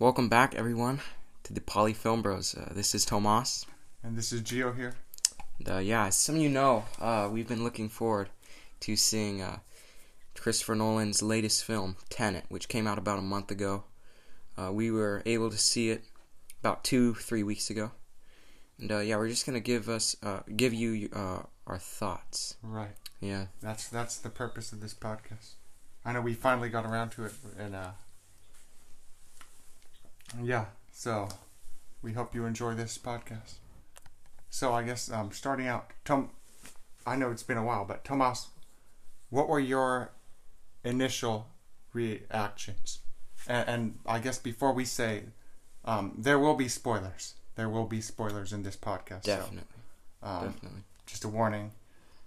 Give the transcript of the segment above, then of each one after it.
Welcome back, everyone, to the Poly Film Bros. Uh, this is Tomas. And this is Geo here. And, uh, yeah, as some of you know, uh, we've been looking forward to seeing uh, Christopher Nolan's latest film, Tenet, which came out about a month ago. Uh, we were able to see it about two, three weeks ago. And uh, yeah, we're just gonna give us, uh, give you uh, our thoughts. Right. Yeah. That's that's the purpose of this podcast. I know we finally got around to it, and uh, yeah. So we hope you enjoy this podcast. So I guess um, starting out, Tom, I know it's been a while, but Tomas, what were your initial reactions? And, and I guess before we say, um, there will be spoilers. There will be spoilers in this podcast. so, Definitely. um, Definitely. just a warning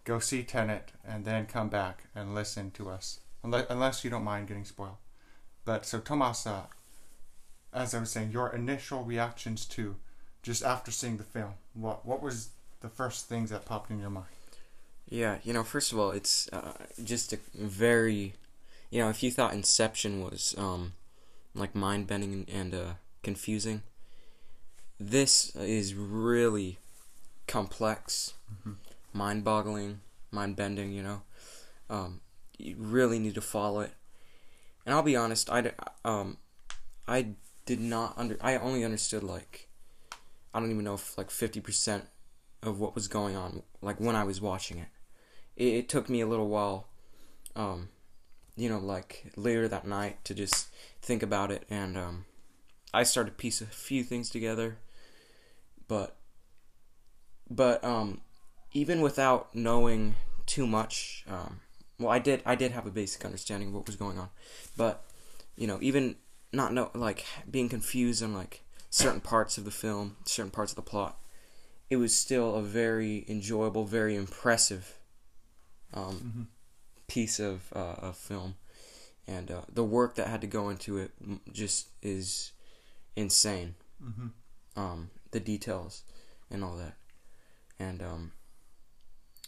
go see Tenet and then come back and listen to us unless, unless you don't mind getting spoiled but so Tomas uh, as I was saying your initial reactions to just after seeing the film what what was the first things that popped in your mind Yeah, you know, first of all, it's uh, just a very, you know, if you thought Inception was um, like mind bending and uh, confusing, this is really complex, Mhm. mind boggling, mind bending. You know, um, you really need to follow it. And I'll be honest, I um, I did not under, I only understood like, I don't even know if like fifty percent of what was going on, like when I was watching it. It, it took me a little while, um, you know, like later that night to just think about it, and um, I started to piece a few things together, but, but um, even without knowing too much, um, well, I did, I did have a basic understanding of what was going on, but, you know, even not know, like being confused on like certain parts of the film, certain parts of the plot, it was still a very enjoyable, very impressive um, Mhm. piece of uh, of film, and uh, the work that had to go into it just is insane. mm-hmm. Um, the details and all that, and um,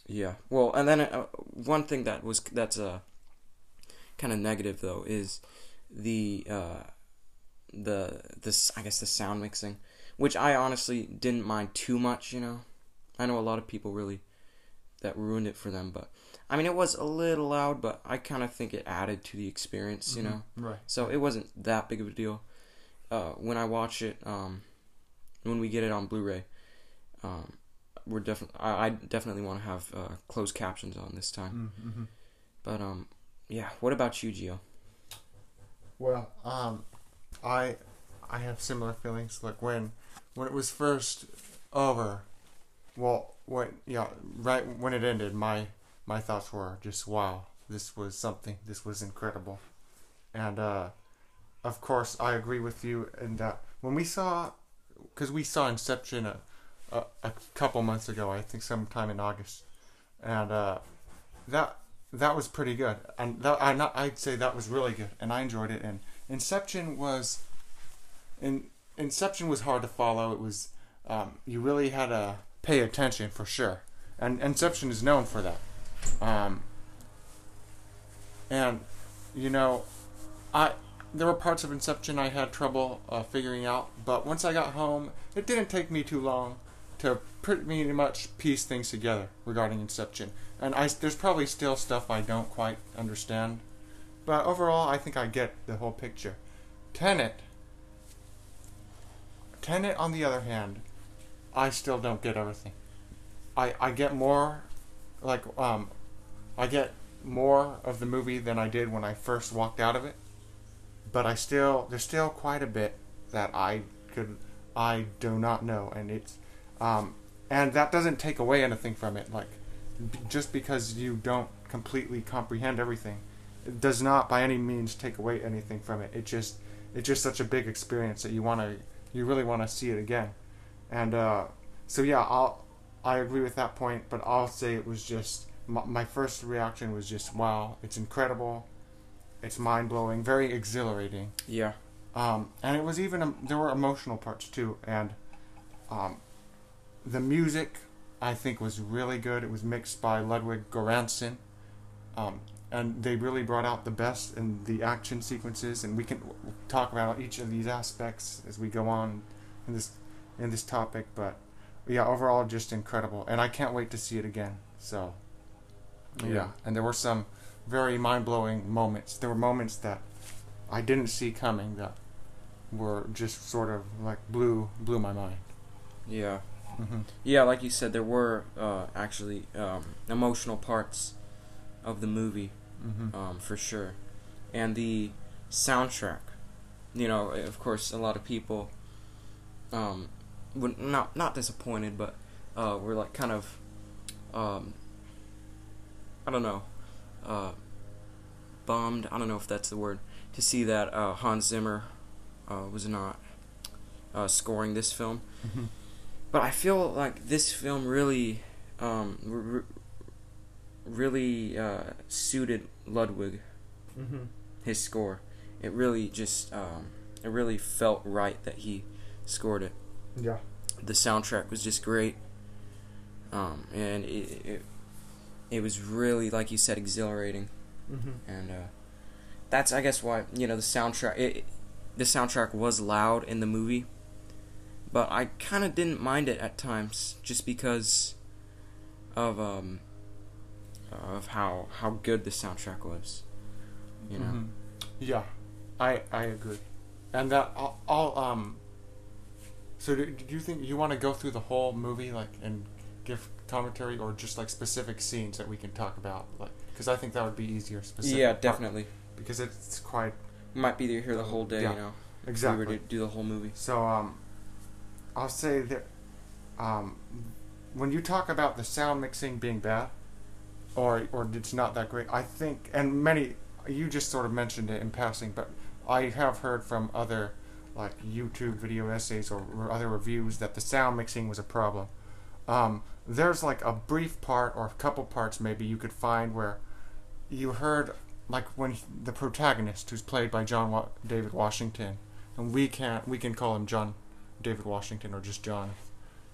yeah. Well, and then uh, one thing that was that's uh, kind of negative though is the uh, the this I guess the sound mixing, which I honestly didn't mind too much. You know, I know a lot of people really that ruined it for them, but I mean it was a little loud, but I kind of think it added to the experience. You know. right So it wasn't that big of a deal. Uh, when I watch it, um, when we get it on Blu-ray, um, we're definitely I, I definitely want to have uh, closed captions on this time. mm-hmm. But um, yeah. What about you, Gio? Well, um, I I have similar feelings. Like when when it was first over, well, when yeah, right when it ended, my my thoughts were just wow, this was something. This was incredible, and uh, of course I agree with you in that when we saw, because we saw Inception a, a a couple months ago, I think sometime in August, and uh, that that was pretty good, and that I not I'd say that was really good, and I enjoyed it. And Inception was, in Inception was hard to follow. It was um, you really had to pay attention for sure, and Inception is known for that. Um, and you know, I there were parts of Inception I had trouble uh, figuring out, but once I got home, it didn't take me too long to pretty much piece things together regarding Inception. And I, there's probably still stuff I don't quite understand, but overall, I think I get the whole picture. Tenet. Tenet, on the other hand, I still don't get everything. I I get more, like um, I get more of the movie than I did when I first walked out of it. But I still there's still quite a bit that I could I do not know, and it's um, and that doesn't take away anything from it. Like just because you don't completely comprehend everything, does not by any means take away anything from it. It just it's just such a big experience that you want to you really want to see it again, and uh, so yeah, I'll I agree with that point, but I'll say it was just my, my first reaction was just wow, it's incredible, it's mind blowing, very exhilarating. Yeah. Um, and it was even um, there were emotional parts too, and um, the music I think was really good. It was mixed by Ludwig Göransson. Um, and they really brought out the best in the action sequences. And we can talk about each of these aspects as we go on in this in this topic. But yeah, overall, just incredible, and I can't wait to see it again. So yeah, Yeah. and there were some very mind blowing moments. There were moments that I didn't see coming that were just sort of like blew blew my mind. Yeah. Mm-hmm. Yeah, like you said, there were uh, actually um, emotional parts of the movie, Mm-hmm. um, for sure, and the soundtrack. You know, of course, a lot of people, um, would not not disappointed, but uh, were like kind of, um, I don't know, uh, bummed. I don't know if that's the word to see that uh, Hans Zimmer uh, was not uh, scoring this film. Mm-hmm. But I feel like this film really, um, really uh, suited Ludwig, Mm-hmm. his score. It really just, um, it really felt right that he scored it. Yeah. The soundtrack was just great, um, and it, it it was really, like you said, exhilarating. Mm-hmm. And uh, that's, I guess, why you know the soundtrack. It, the soundtrack was loud in the movie, but I kind of didn't mind it at times, just because of um of how how good the soundtrack was. You know. Mm-hmm. Yeah, I I agree, and that I'll, I'll um. So do, do you think you want to go through the whole movie like and give commentary or just like specific scenes that we can talk about like because I think that would be easier. Specific Yeah, part- definitely. because it's quite Might be here the whole day. Yeah, You know. exactly. If we were to do the whole movie. So um, I'll say that um, when you talk about the sound mixing being bad, or or it's not that great, I think, and many you just sort of mentioned it in passing, but I have heard from other like YouTube video essays or, or other reviews that the sound mixing was a problem. Um, there's like a brief part or a couple parts maybe you could find where you heard like when he- the protagonist who's played by John Wa- David Washington and we can't we can call him John David Washington or just John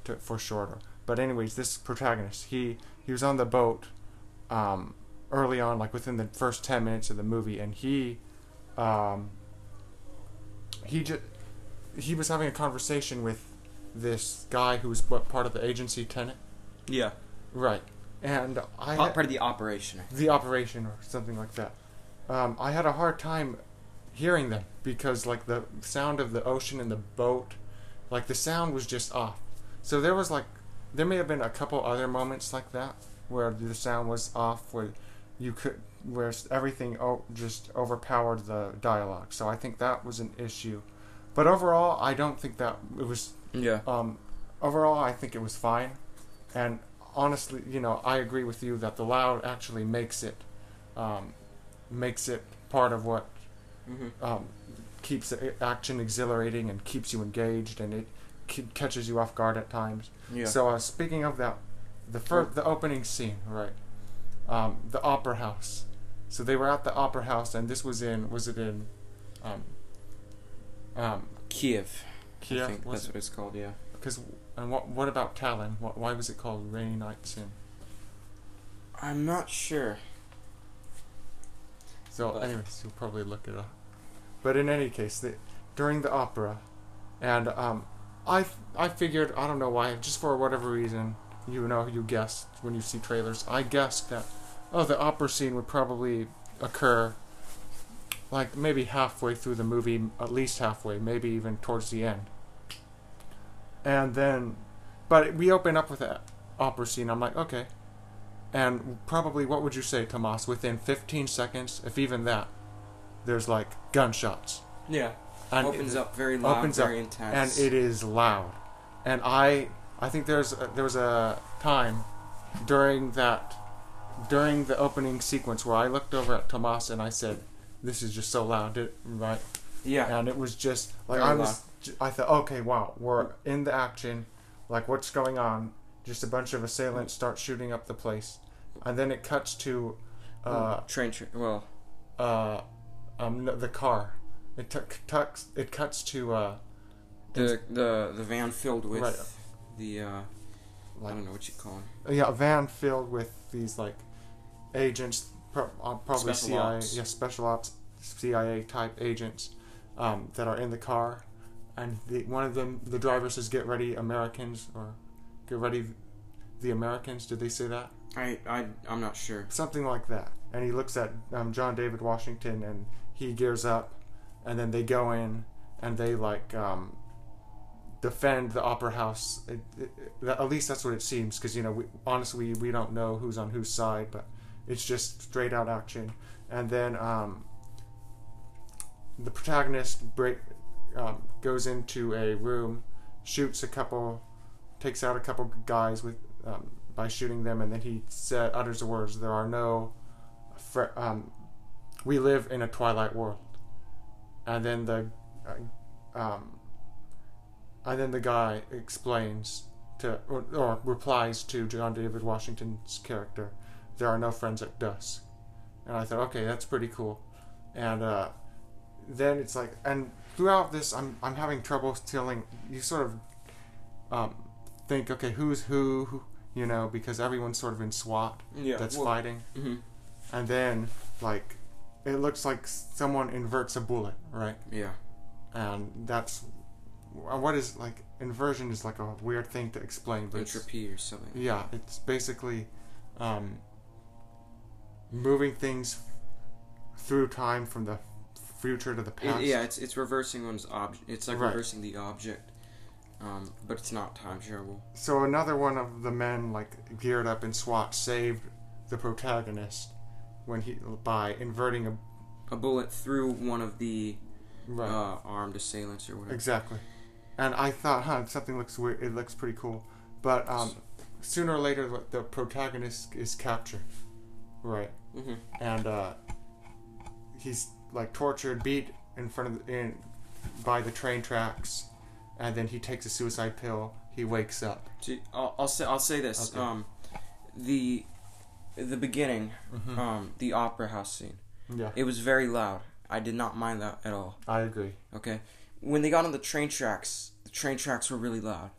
to, for shorter. But anyways, this protagonist he he was on the boat um, early on, like within the first ten minutes of the movie, and he um, he just he was having a conversation with this guy who was what part of the agency Tenet, Yeah. right? And I Part of the operation. the operation or something like that. Um, I had a hard time hearing them because like the sound of the ocean and the boat, like the sound was just off. So there was like there may have been a couple other moments like that where the sound was off where you could where everything o- just overpowered the dialogue. So I think that was an issue. But overall, I don't think that it was Yeah. um, overall, I think it was fine, and honestly, you know, I agree with you that the loud actually makes it, um, makes it part of what Mm-hmm. um, keeps the action exhilarating and keeps you engaged, and it catches you off guard at times. Yeah. So, uh, speaking of that, the first, the opening scene, right? Um, the opera house. So they were at the opera house, and this was in, was it in, um, um, Kiev. Kiev? I think that's what it's called. Yeah. Because and what what about Tallinn? What, why was it called Rainy Nights in? I'm not sure. So, But- anyways, you'll probably look it up. But in any case, the, during the opera, and um, I I figured I don't know why, just for whatever reason, you know, you guessed when you see trailers. I guessed that oh, the opera scene would probably occur like maybe halfway through the movie, at least halfway, maybe even towards the end. And then, but we open up with that opera scene. I'm like, okay. And probably, what would you say, Tomas? Within 15 seconds, if even that, there's like gunshots. Yeah. And opens up very loud, opens up, very and it is loud. And I, I think there's a, there was a time during that, during the opening sequence where I looked over at Tomas and I said, "This is just so loud," right? yeah. and it was just like Very I was. I thought, okay, wow, we're in the action. Like, what's going on? Just a bunch of assailants start shooting up the place, and then it cuts to, uh, train. Tra- well, uh, um, the car. It tuck tucks. It cuts to uh, the the the van filled with Right. The uh, I don't know what you call them. yeah, a van filled with these like agents pro- uh, probably Special CIA, ops. yeah, special ops, CIA type agents um, that are in the car, and the, one of them, the driver says, "Get ready, Americans," or "Get ready, the Americans." Did they say that? I I I'm not sure. Something like that. And he looks at um, John David Washington, and he gears up, and then they go in, and they like um, defend the opera house. It, it, at least that's what it seems, because you know, we, honestly, we don't know who's on whose side, but it's just straight out action. And then um, the protagonist break um, goes into a room, shoots a couple, takes out a couple guys with um, by shooting them, and then he said utters the words, "There are no, fr- um, we live in a twilight world." And then the, uh, um, and then the guy explains to or, or replies to John David Washington's character, "There are no friends at dusk." And I thought, okay, that's pretty cool. And uh, then it's like, and throughout this, I'm I'm having trouble telling. You sort of um, think, okay, who's who, who, you know, because everyone's sort of in SWAT Yeah. that's well, fighting, hmm and then like it looks like someone inverts a bullet, right? Yeah. And that's what is like inversion is like a weird thing to explain, but Entropy or something. yeah, it's basically um, moving things through time from the future to the It- past. yeah, it's it's reversing one's object. It's like Right. reversing the object, um, but it's not time travel. So another one of the men, like geared up in SWAT, saved the protagonist when he by inverting a A bullet through one of the right uh, armed assailants or whatever. exactly. And I thought, huh, something looks weird. It looks pretty cool, but um, sooner or later, the- the protagonist is captured, right? hmm and uh, he's like tortured, beat in front of the, in by the train tracks, and then he takes a suicide pill. He wakes up. I'll, I'll say I'll say this. Okay. Um, the the beginning, Mm-hmm. um, the opera house scene. Yeah, It was very loud. I did not mind that at all. I agree. Okay, when they got on the train tracks, the train tracks were really loud.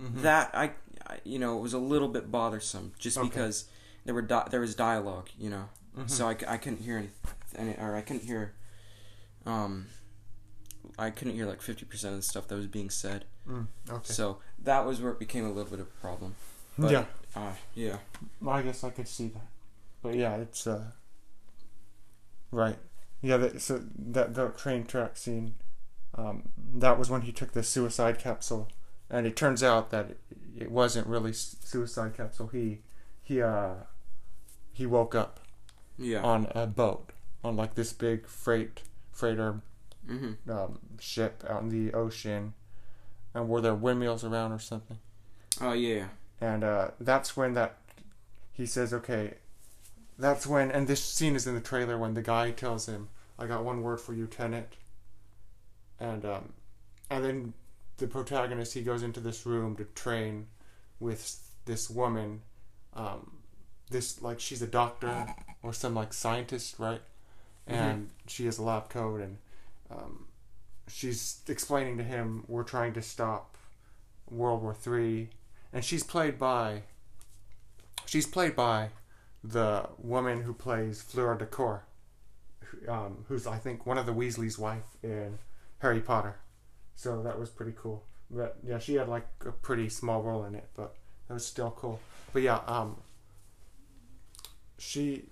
Mhm. That I, I, you know, it was a little bit bothersome just Okay. because there were di- there was dialogue, you know, Mhm. so I couldn't hear any, any, or I couldn't hear, um, I couldn't hear like fifty percent of the stuff that was being said. Mm, okay. So that was where it became a little bit of a problem. But, yeah, Uh, yeah. I guess I could see that. But yeah, it's uh. Right. Yeah. That, so that the train track scene, um, that was when he took the suicide capsule, and it turns out that it, wasn't really suicide capsule. He, he uh, he woke up. Yeah. on a boat on like this big freight freighter mm-hmm. um, ship out in the ocean and were there windmills around or something Oh yeah. and uh, that's when that he says okay that's when and this scene is in the trailer when the guy tells him i got one word for you Tenet and um, and then the protagonist he goes into this room to train with this woman um, this like she's a doctor or some like scientist right? And she has a lab coat and um, she's explaining to him we're trying to stop world war three. And she's played by she's played by the woman who plays Fleur Delacour, who- um, who's I think one of the Weasley's wife in Harry Potter. So that was pretty cool. But yeah, she had like a pretty small role in it, but that was still cool. But yeah, um, she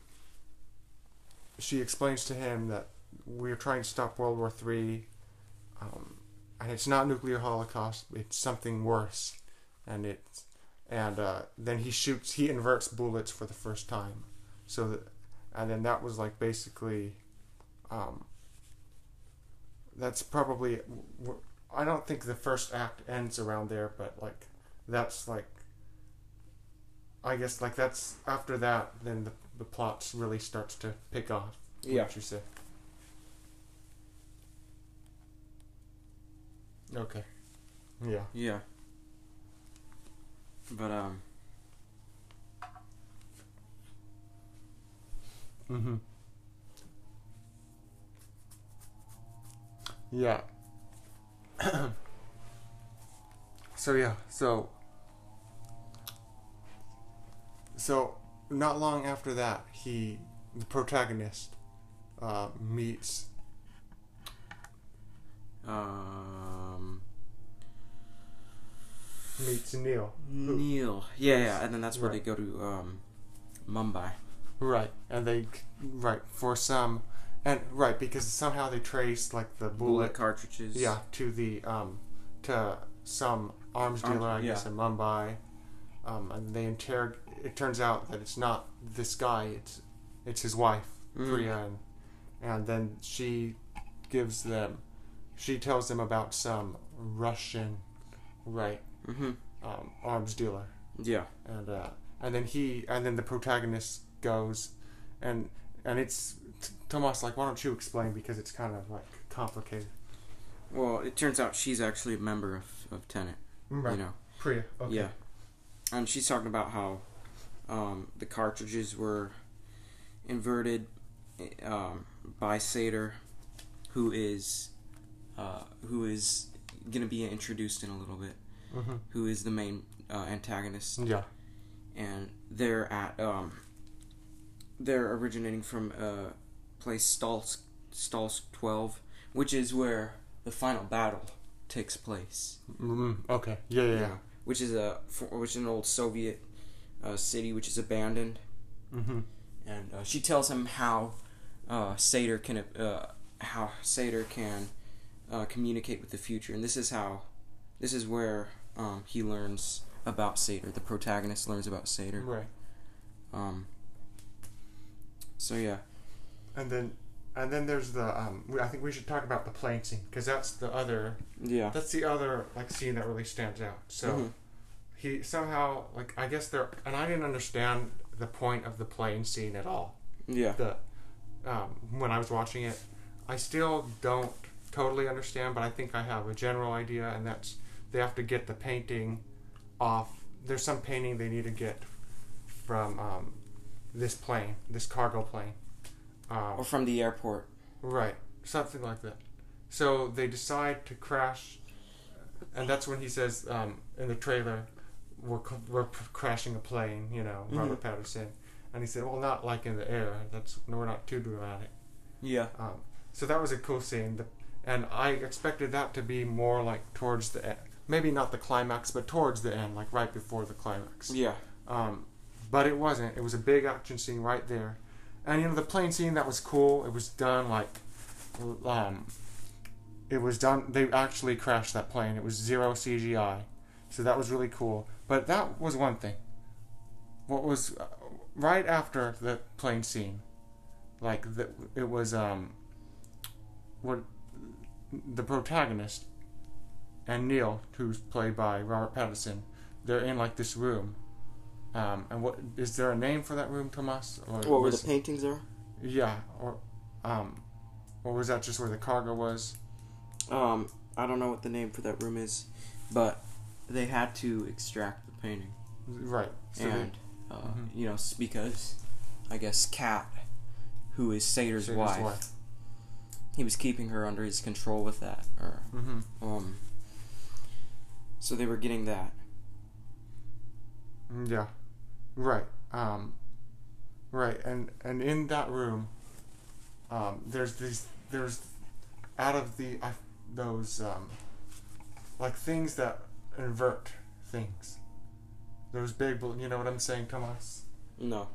she explains to him that we're trying to stop World War Three, um, and it's not nuclear holocaust; it's something worse, and it's and uh, then he shoots he inverts bullets for the first time so that and then that was like basically um, that's probably I don't think the first act ends around there but like that's like i guess like that's after that then the, the plot really starts to pick off Yeah. what you say okay yeah Yeah. But um. Mm-hmm. Yeah. so yeah, so so not long after that, he the protagonist uh, meets Um, meets Neil. Neil. Yeah, yeah, and then that's where Right. they go to um, Mumbai. Right, and they right for some, and right because somehow they traced like the Bullet bullet, cartridges. yeah, to the um to some arms dealer, I guess, yeah. in Mumbai, um, and they interrog. It turns out that it's not this guy; it's it's his wife, Mhm. Priya, and, and then she gives them, she tells them about some Russian, right, Mm-hmm. um, arms dealer Yeah. and uh, and then he and then the protagonist goes and and it's Tomas like why don't you explain because it's kind of like complicated Well, it turns out she's actually a member of, of Tenet. You know. Priya okay Yeah. And she's talking about how um, the cartridges were inverted um, by Sator, who is uh, who is gonna be introduced in a little bit. hmm Who is the main uh, antagonist? yeah and they're at um, they're originating from a place Stalsk Stalsk twelve, which is where the final battle takes place. mm okay yeah yeah, yeah. which is a for- which is an old Soviet uh, city which is abandoned, hmm and uh, she tells him how uh, Sator can uh, how Sator can uh, communicate with the future, and this is how this is where um, he learns about Sator. The protagonist learns about Sator. right Um, so yeah, and then and then there's the um I think we should talk about the plane scene because that's the other yeah, that's the other like scene that really stands out so Mhm. he somehow like I guess there and I didn't understand the point of the plane scene at all yeah, the um, when I was watching it. I still don't totally understand, but I think I have a general idea, and that's they have to get the painting off. There's some painting they need to get from um, this plane, this cargo plane. Um, or from the airport. Right, something like that. So they decide to crash, and that's when he says um, in the trailer, "We're we're crashing a plane," you know, Robert Pattinson, and he said, "Well, not like in the air. That's we're not too dramatic." Yeah, Um, so that was a cool scene, the, and I expected that to be more like towards the end, maybe not the climax, but towards the end, like right before the climax. yeah, Um, but it wasn't. It was a big action scene right there, and you know the plane scene that was cool. It was done like, um, it was done. They actually crashed that plane. It was zero CGI, so that was really cool. But that was one thing. What was uh, right after the plane scene, like the, it was um, what the protagonist and Neil, who's played by Robert Pattinson, they're in like this room. Um, and what is there a name for that room, Tomas? Or what were the paintings are? Yeah, or um, or was that just where the cargo was? Um, I don't know what the name for that room is, but they had to extract the painting, Right. So and uh, Mhm. you know, because I guess Kat, who is Sator's Sator's wife, wife. he was keeping her under his control with that, or Mhm. um, so they were getting that. Mm, Yeah. Right. Um, right. And and in that room, um, there's these there's out of the I, those um, like things that invert things. Those big, you know what I'm saying, Tomas? No,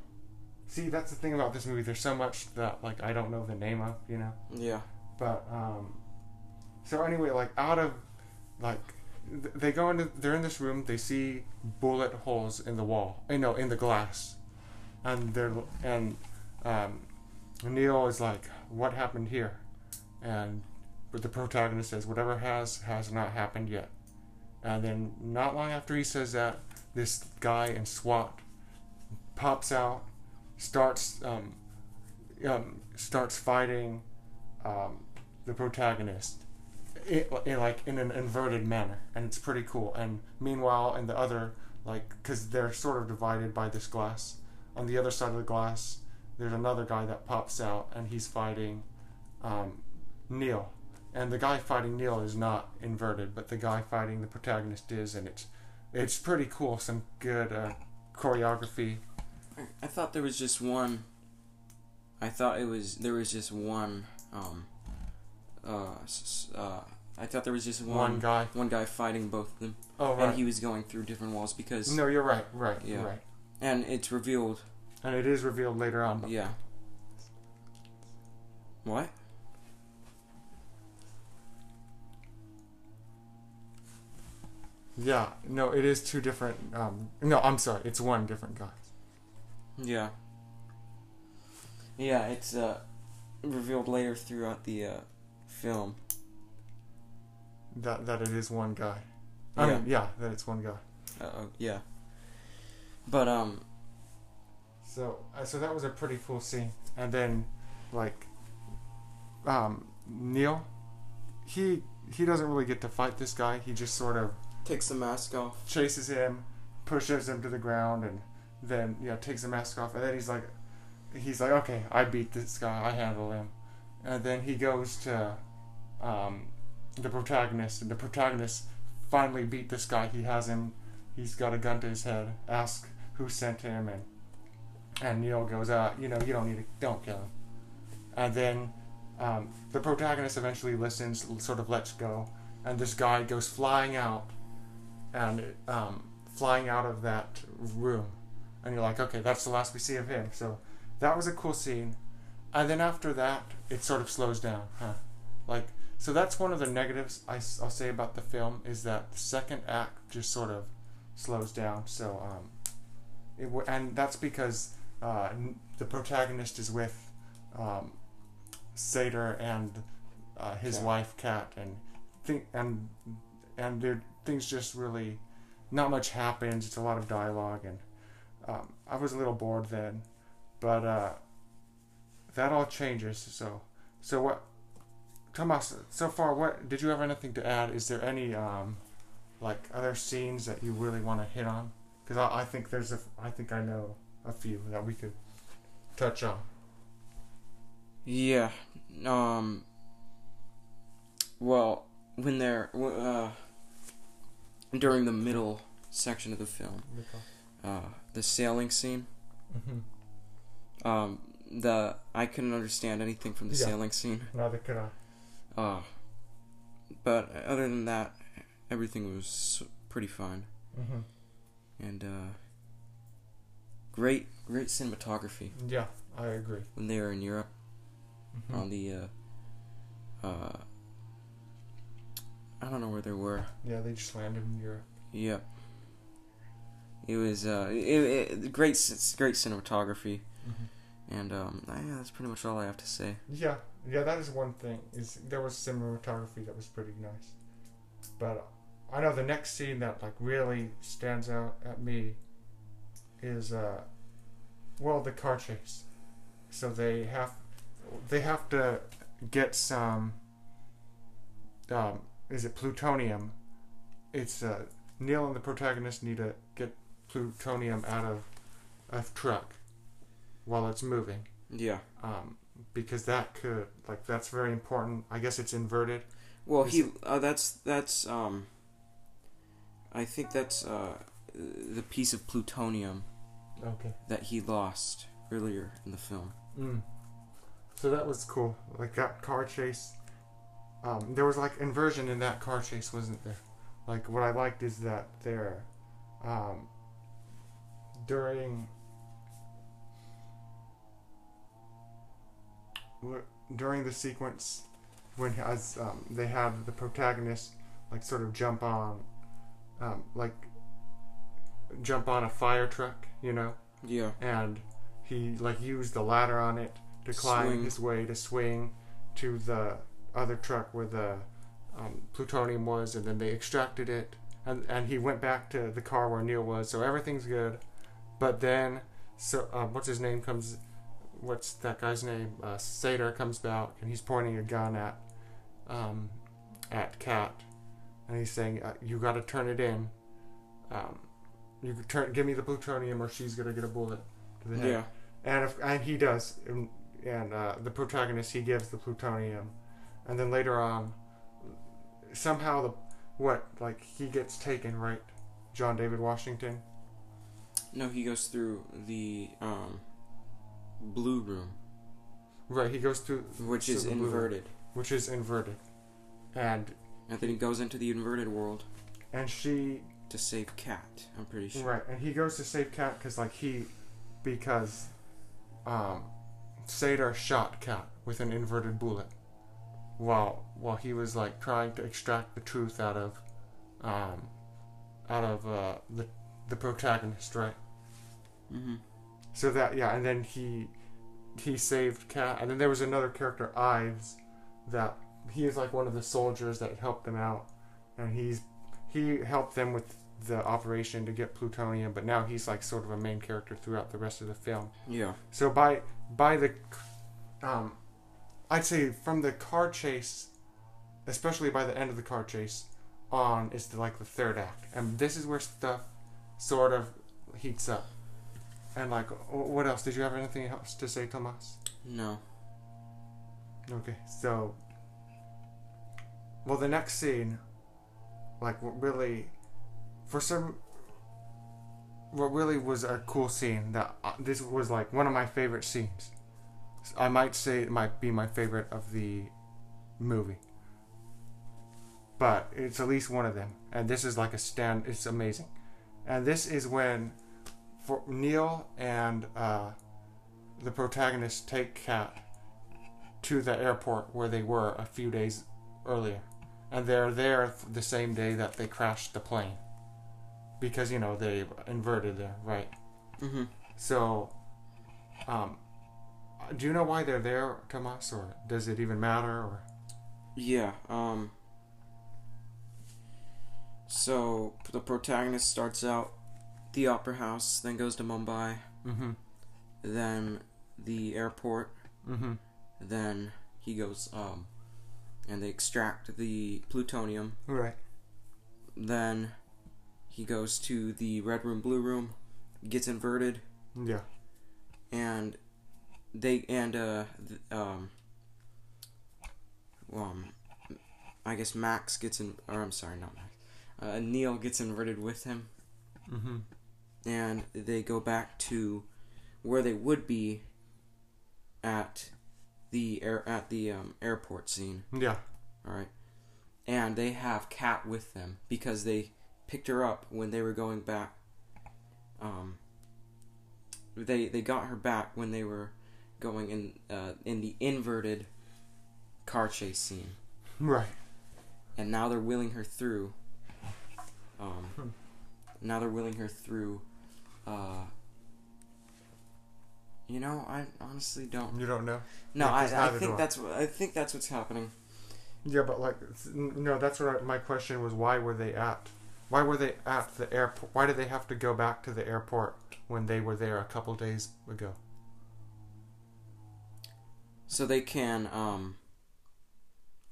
See, that's the thing about this movie. There's so much that like I don't know the name of, you know. yeah, But um, so anyway, like out of like they go into they're in this room. They see bullet holes in the wall. You know, in the glass, and they're and um, Neil is like, "What happened here?" And but the protagonist says, "Whatever has has not happened yet." And then not long after he says that, this guy in SWAT pops out, starts um, um, starts fighting um, the protagonist in, in like in an inverted manner, and it's pretty cool. And meanwhile, in the other like, because they're sort of divided by this glass. On the other side of the glass, there's another guy that pops out, and he's fighting um, Neil. And the guy fighting Neil is not inverted, but the guy fighting the protagonist is, and it's it's pretty cool. Some good uh, choreography. I, thought there was just one I thought it was there was just one. Um, uh, uh, I thought there was just one One guy. one guy fighting both of them, Oh right. and he was going through different walls because no, you're right. Right. Yeah. You're right. and it's revealed. And it is revealed later on. Yeah. What? Yeah. No, it is two different. Um, no, I'm sorry. It's one different guy. Yeah. Yeah, it's uh revealed later throughout the uh film. That that it is one guy. I Yeah. mean, yeah, that it's one guy. Uh, yeah. But um So, uh, so that was a pretty cool scene. And then, like, um, Neil, he he doesn't really get to fight this guy. He just sort of takes the mask off. chases him, pushes him to the ground, and then you know takes the mask off. And then he's like, he's like, okay, I beat this guy. I handle him. And then he goes to um, the protagonist, and the protagonist finally beat this guy. He has him. He's got a gun to his head. Ask who sent him, and and Neil goes, uh, you know, you don't need to, don't kill him. And then um, the protagonist eventually listens, sort of lets go, and this guy goes flying out, and um, flying out of that room, and you're like, okay, that's the last we see of him. So that was a cool scene, and then after that, it sort of slows down, huh? Like, so that's one of the negatives I, will say about the film is that the second act just sort of slows down. So um, it w- and that's because uh, n- the protagonist is with um, Sator and uh, his Kat. wife Kat, and think and and there things just really not much happens. It's a lot of dialogue, and um, I was a little bored then, but uh, that all changes. So so what? Tomas, so far, what did you have anything to add? Is there any um, like other scenes that you really want to hit on? Because I, I think there's a, I think I know a few that we could touch on. Yeah. Um. Well, when they're uh during the middle section of the film, uh, the sailing scene. Mm-hmm. Um, the I couldn't understand anything from the Yeah. sailing scene. Neither could I. Uh, but other than that, everything was pretty fun. Mm-hmm. and uh, great, great cinematography Yeah, I agree. when they were in Europe Mhm. on the. Uh, uh, I don't know where they were. Yeah, they just landed in Europe. Yep. It was uh, it, it, great, great cinematography, and um, yeah, that's pretty much all I have to say. Yeah, yeah, that is one thing. Is there was cinematography that was pretty nice, but I know the next scene that like really stands out at me is uh, well, the car chase. So they have they have to get some. Um, is it plutonium? It's uh, Neil and the protagonist need to get plutonium out of a truck while it's moving Yeah. um, because that could like that's very important. I guess it's inverted. Well, Is he uh, that's that's um. I think that's uh, the piece of plutonium Okay. that he lost earlier in the film. Mm. So that was cool. Like that car chase. Um, there was like inversion in that car chase, wasn't there? Like what I liked is that there, um, during during the sequence when as um, they have the protagonist like sort of jump on, um, like jump on a fire truck, you know Yeah. and he like used the ladder on it to climb Swing. his way to swing to the other truck where the um, plutonium was, and then they extracted it, and and he went back to the car where Neil was, so everything's good. But then, so um, what's his name comes, what's that guy's name? Uh, Sator comes back, and he's pointing a gun at, um, at Kat, and he's saying, uh, "You got to turn it in." Um, you turn, give me the plutonium, or she's gonna get a bullet to the head. Yeah. And if, and he does, and, and uh, the protagonist he gives the plutonium, and then later on, somehow the what like he gets taken right, John David Washington. No, he goes through the um, blue room. Right, he goes to which to is the blue room, inverted. which is inverted, and And then he goes into the inverted world and she to save Kat. I'm pretty sure. right, and he goes to save Kat because like he because um Sator shot Kat with an inverted bullet while while he was like trying to extract the truth out of um out of uh, the the protagonist, right? Mm-hmm. So that yeah, and then he he saved Kat, and then there was another character, Ives, that he is like one of the soldiers that helped them out, and he's he helped them with the operation to get plutonium, but now he's like sort of a main character throughout the rest of the film. Yeah. So by by the um, I'd say from the car chase, especially by the end of the car chase, on is the, like the third act, and this is where stuff sort of heats up. And like, what else? Did you have anything else to say, Tomas? No. Okay, so well, the next scene, like, what really, for some, what really was a cool scene that uh, this was like one of my favorite scenes. I might say it might be my favorite of the movie, but it's at least one of them. And this is like a stand. It's amazing, and this is when, for Neil and uh, the protagonist take Kat to the airport where they were a few days earlier. And they're there the same day that they crashed the plane. Because, you know, they inverted there, right? Mm-hmm. So, um, do you know why they're there, Tomas, or does it even matter? Or Yeah. Um. So the protagonist starts out the opera house, then goes to Mumbai, mm-hmm, then the airport, mm-hmm, then he goes um, and they extract the plutonium. right, Then he goes to the red room, blue room, gets inverted, yeah, and they and uh th- um um I guess Max gets in or I'm sorry not Max uh, Neil gets inverted with him. Mm-hmm, and they go back to where they would be at the air at the um, airport scene. Yeah, all right and they have Kat with them because they picked her up when they were going back um they they got her back when they were going in uh, in the inverted car chase scene. Right, and now they're wheeling her through um Hmm. now they're wheeling her through uh you know I honestly don't you don't know. no Yeah, I, I think I. that's what I think that's what's happening Yeah, but like, no, that's what I, my question was. Why were they at? Why were they at the airport? Why did they have to go back to the airport when they were there a couple days ago? so they can um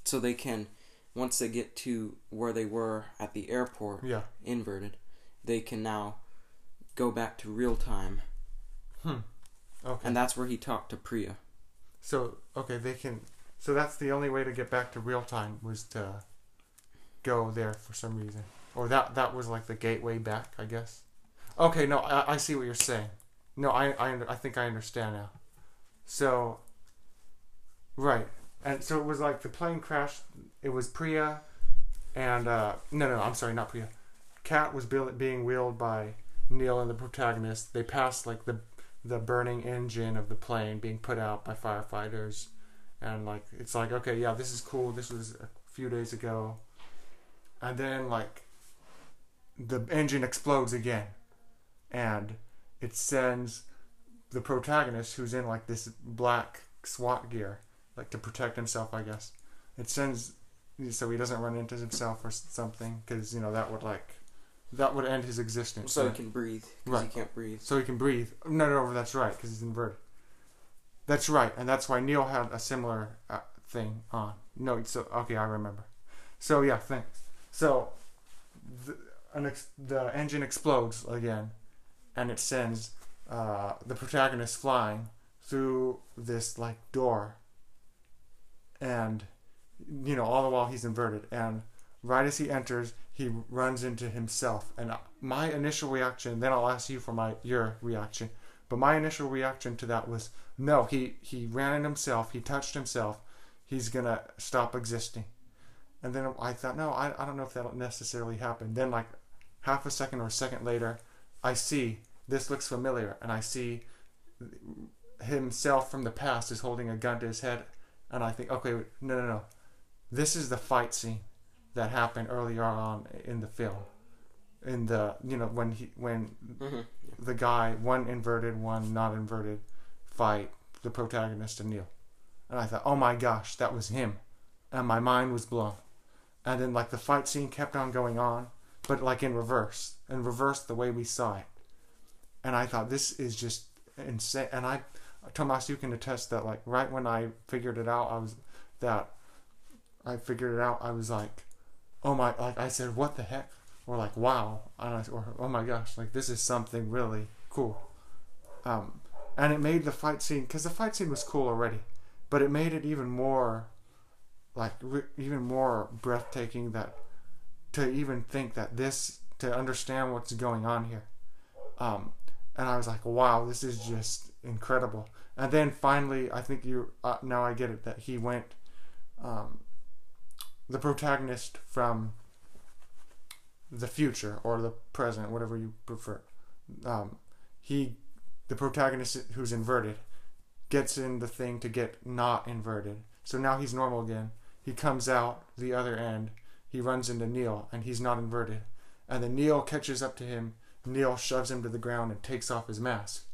so they can once they get to where they were at the airport Yeah. inverted they can now go back to real time Hmm. Okay. and that's where he talked to priya so okay, they can. So that's the only way to get back to real time was to go there for some reason, or that that was like the gateway back, I guess. Okay, no, I, I see what you're saying. No, I I I think I understand now. So. Right, and so it was like the plane crashed. It was Priya, and uh, no, no, I'm sorry, not Priya. Kat was being wheeled by Neil and the protagonist. They passed like the the burning engine of the plane being put out by firefighters, and like it's like okay, yeah, this is cool. This was a few days ago, and then like the engine explodes again, and it sends the protagonist who's in like this black SWAT gear, like to protect himself, I guess. It sends so he doesn't run into himself or something, because you know that would like that would end his existence. so right? he can breathe because Right. he can't breathe so he can breathe. No, no, no that's right, because he's inverted. That's right, and that's why Neil had a similar uh, thing on. No, so okay, I remember. So yeah, thanks. So the, an ex- the engine explodes again, and it sends uh, the protagonist flying through this like door, and you know all the while he's inverted, and right as he enters, he runs into himself. And my initial reaction, then I'll ask you for my your reaction, But my initial reaction to that was no. He he ran it himself. He touched himself. He's gonna stop existing. And then I thought, no, I, I don't know if that'll necessarily happen. Then like half a second or a second later, I see this looks familiar, and I see himself from the past is holding a gun to his head, and I think, okay, no, no, no, this is the fight scene that happened earlier on in the film. In the you know when he when Mm-hmm. the guy one inverted one not inverted fight the protagonist and Neil, and I thought, oh my gosh, that was him, and my mind was blown, and then like the fight scene kept on going on, but like in reverse, in reverse the way we saw it, and I thought this is just insane, and I, Tomas, you can attest that like right when I figured it out, I was that I figured it out, I was like, oh my, like I said, what the heck, or like wow, and or oh my gosh, like this is something really cool, um, and it made the fight scene because the fight scene was cool already, but it made it even more, like re- even more breathtaking that to even think that this to understand what's going on here, um, and I was like, wow, this is just incredible. And then finally, I think you uh, now I get it that he went, um, the protagonist from the future or the present, whatever you prefer. Um, he, the protagonist who's inverted, gets in the thing to get not inverted. So now he's normal again. He comes out the other end. He runs into Neil, and he's not inverted. And then Neil catches up to him. Neil shoves him to the ground and takes off his mask.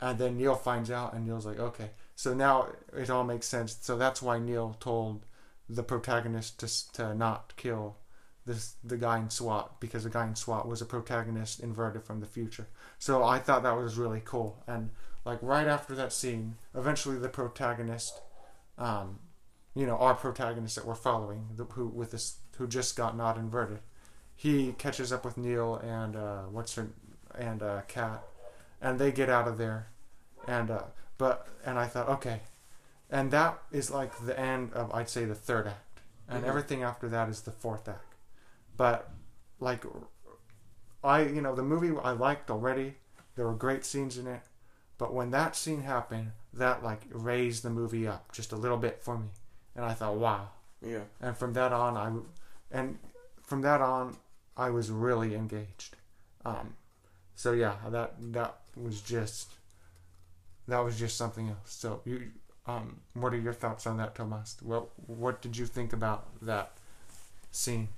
And then Neil finds out, and Neil's like, okay. So now it all makes sense. So that's why Neil told the protagonist to, to not kill this the guy in SWAT because the guy in SWAT was a protagonist inverted from the future. So I thought that was really cool. And like right after that scene, eventually the protagonist, um, you know, our protagonist that we're following, the, who with this who just got not inverted, he catches up with Neil and uh, what's her and uh, and they get out of there, and uh, but and I thought okay, and that is like the end of I'd say the third act, and Mhm. everything after that is the fourth act, but like I you know the movie I liked already, there were great scenes in it, but when that scene happened, that like raised the movie up just a little bit for me, and I thought wow, Yeah. and from that on I and from that on I was really engaged. Um, so yeah, that that was just that was just something else. So you um, what are your thoughts on that, Tomas? What what did you think about that scene?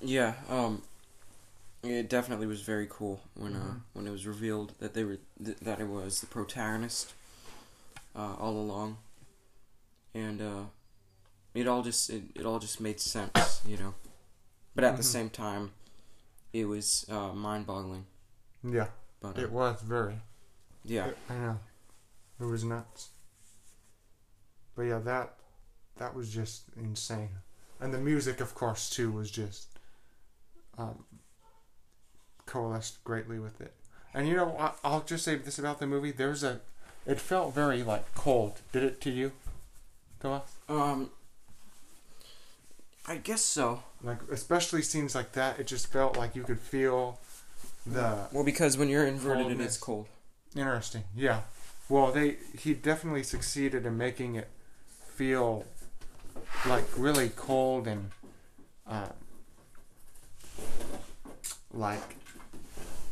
Yeah. Um. It definitely was very cool when uh Mhm. when it was revealed that they were th- that it was the protagonist, uh, all along, and uh, it all just it, it all just made sense, you know. But at the Mhm. same time, it was uh, mind-boggling. Yeah, But uh, it was very. yeah, I know. It was nuts. But yeah, that that was just insane. And the music of course too was just um coalesced greatly with it. And you know, I, I'll just say this about the movie. There's a it felt very like cold. Did it to you? Thomas? um, I guess so. Like especially scenes like that, it just felt like you could feel the Well, because when you're inverted, it Coldness. is cold. Interesting. Yeah. Well, they he definitely succeeded in making it feel like really cold and uh, like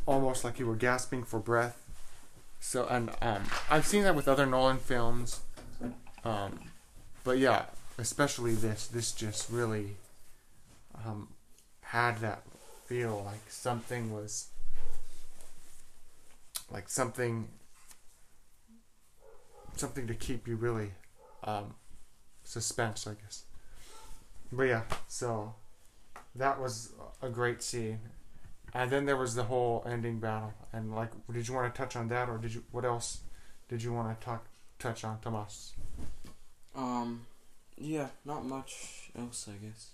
almost like you were gasping for breath. So and um, I've seen that with other Nolan films, um, but yeah, especially this. This just really um, had that feel like something was like something something to keep you really um, suspense, I guess. But yeah, so that was a great scene, and then there was the whole ending battle. And like, did you want to touch on that, or did you? What else did you want to talk touch on, Tomas? Um, yeah, not much else, I guess.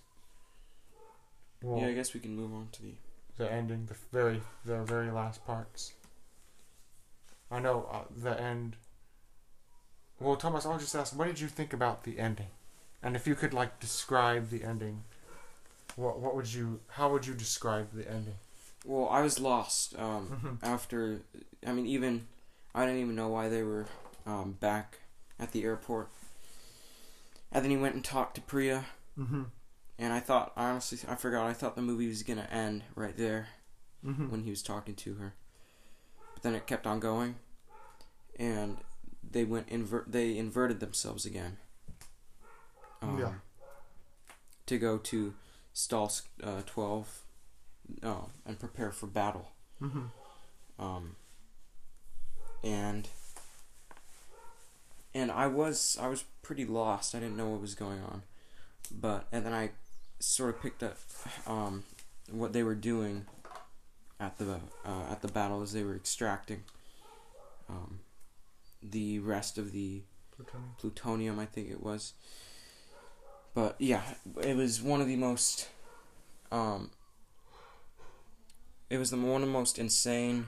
Well, yeah, I guess we can move on to the. the ending, the very the very last parts. I know uh, the end. Well, Thomas, I'll just ask, what did you think about the ending? And if you could like describe the ending, what what would you? How would you describe the ending? Well, I was lost. Um, after, I mean, even I didn't even know why they were um, back at the airport. And then he went and talked to Priya, Mm-hmm. and I thought I honestly, I forgot. I thought the movie was gonna end right there Mm-hmm. when he was talking to her. But then it kept on going, and they went invert. They inverted themselves again. Um, Yeah. To go to stall uh, twelve, uh, and prepare for battle. Mm-hmm. Um, and and I was I was pretty lost. I didn't know what was going on, but and then I sort of picked up um, what they were doing at the uh, at the battle as they were extracting um, the rest of the plutonium. I think it was. But yeah, it was one of the most. Um, it was the one of the most insane,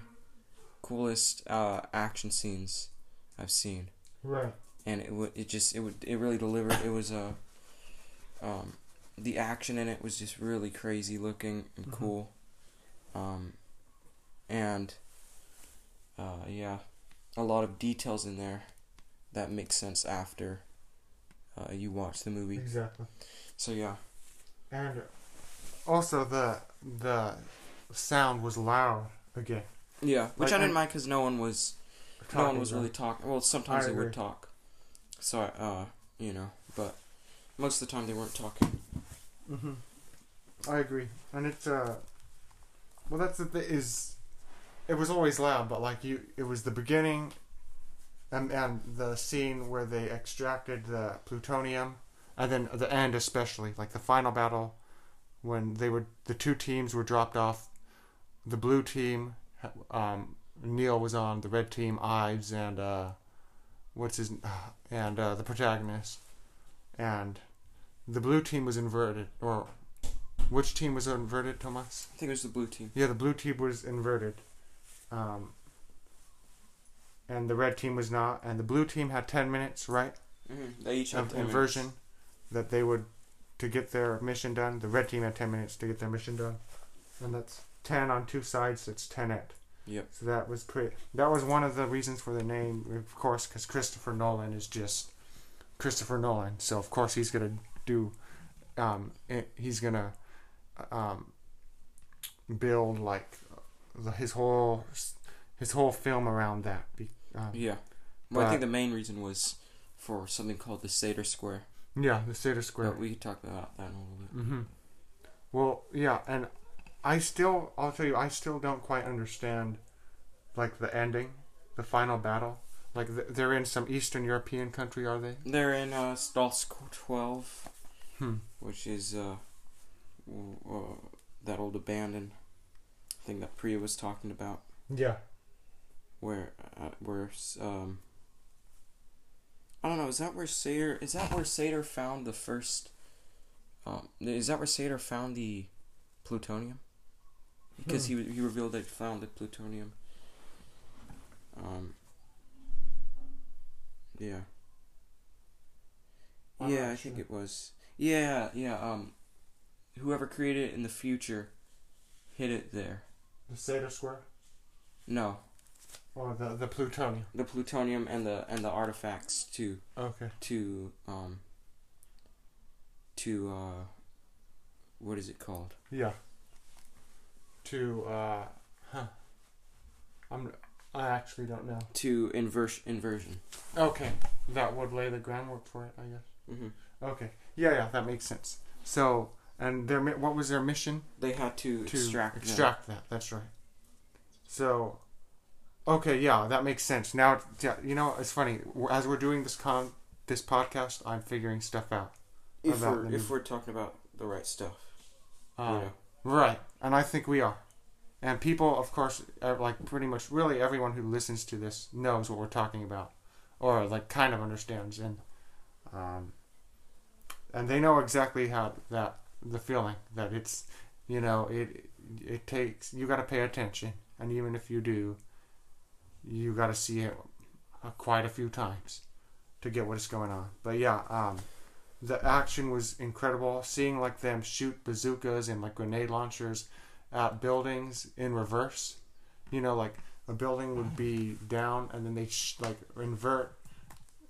coolest uh, action scenes I've seen, Right. and it would it just it would it really delivered. It was a. Um, the action in it was just really crazy looking and Mhm. cool, um, and uh, yeah, a lot of details in there that make sense after uh, you watch the movie. Exactly. So yeah, And also the the sound was loud again. yeah, which Like, I didn't mind because no one was no one was really talking. Well, sometimes I they would talk, so uh, you know, but most of the time they weren't talking. Mm-hmm. I agree, and it's uh, well, that's the thing is, it was always loud, but like you, it was the beginning, and and the scene where they extracted the plutonium, and then the end especially, like the final battle, when they were the two teams were dropped off, the blue team, um, Neil was on, the red team, Ives, and uh, what's his, and uh, the protagonist, and the blue team was inverted, or which team was inverted, Thomas? I think it was the blue team. Yeah, the blue team was inverted, um, and the red team was not. And the blue team had ten minutes, right, Mm-hmm. They each had of 10 minutes. inversion, that they would to get their mission done. The red team had ten minutes to get their mission done, and that's ten on two sides. It's ten at. Yep. So that was pretty. That was one of the reasons for the name, of course, because Christopher Nolan is just Christopher Nolan. So of course he's gonna do. Um, he's gonna um, build like his whole his whole film around that. Be, um, Yeah. Well, I think the main reason was for something called the Sator Square. yeah, the Sator Square. But we could talk about that in a little bit. Mm-hmm. Well, yeah, and I still, I'll tell you, I still don't quite understand, like the ending, the final battle. Like th- they're in some Eastern European country, are they? They're in uh, Stalsk 12, Hmm. which is uh, w- uh, that old abandoned thing that Priya was talking about, Yeah. where uh, where um. I don't know. Is that where Sator? Is that where Sator found the first? Um, is that where Sator found the plutonium? Because he he revealed that he found the plutonium. Um. Yeah. I'm yeah, not I think it was. Yeah, yeah. Um, whoever created it in the future, hid it there. The Sator Square, No, or the the plutonium. the plutonium and the and the artifacts to Okay. to um. To uh. What is it called? Yeah. To uh, huh. I'm. I actually don't know. To inverse inversion. Okay, that would lay the groundwork for it, I guess. Mm-hmm. Okay. Yeah, yeah, that makes sense. So, and their what was their mission? They had to, to extract. extract that. That's right. So, okay, yeah, that makes sense. Now, you know, it's funny as we're doing this con this podcast, I'm figuring stuff out. If we're if we're talking about the right stuff. Uh, yeah. Right, and I think we are. And people, of course, are like pretty much really everyone who listens to this knows what we're talking about, or like kind of understands, and um, and they know exactly how that the feeling that it's, you know, it it takes you got to pay attention, and even if you do, you got to see it uh, quite a few times to get what's going on. But yeah, um, the action was incredible. Seeing like them shoot bazookas and like grenade launchers at buildings in reverse, you know, like a building would be down, and then they sh- like invert,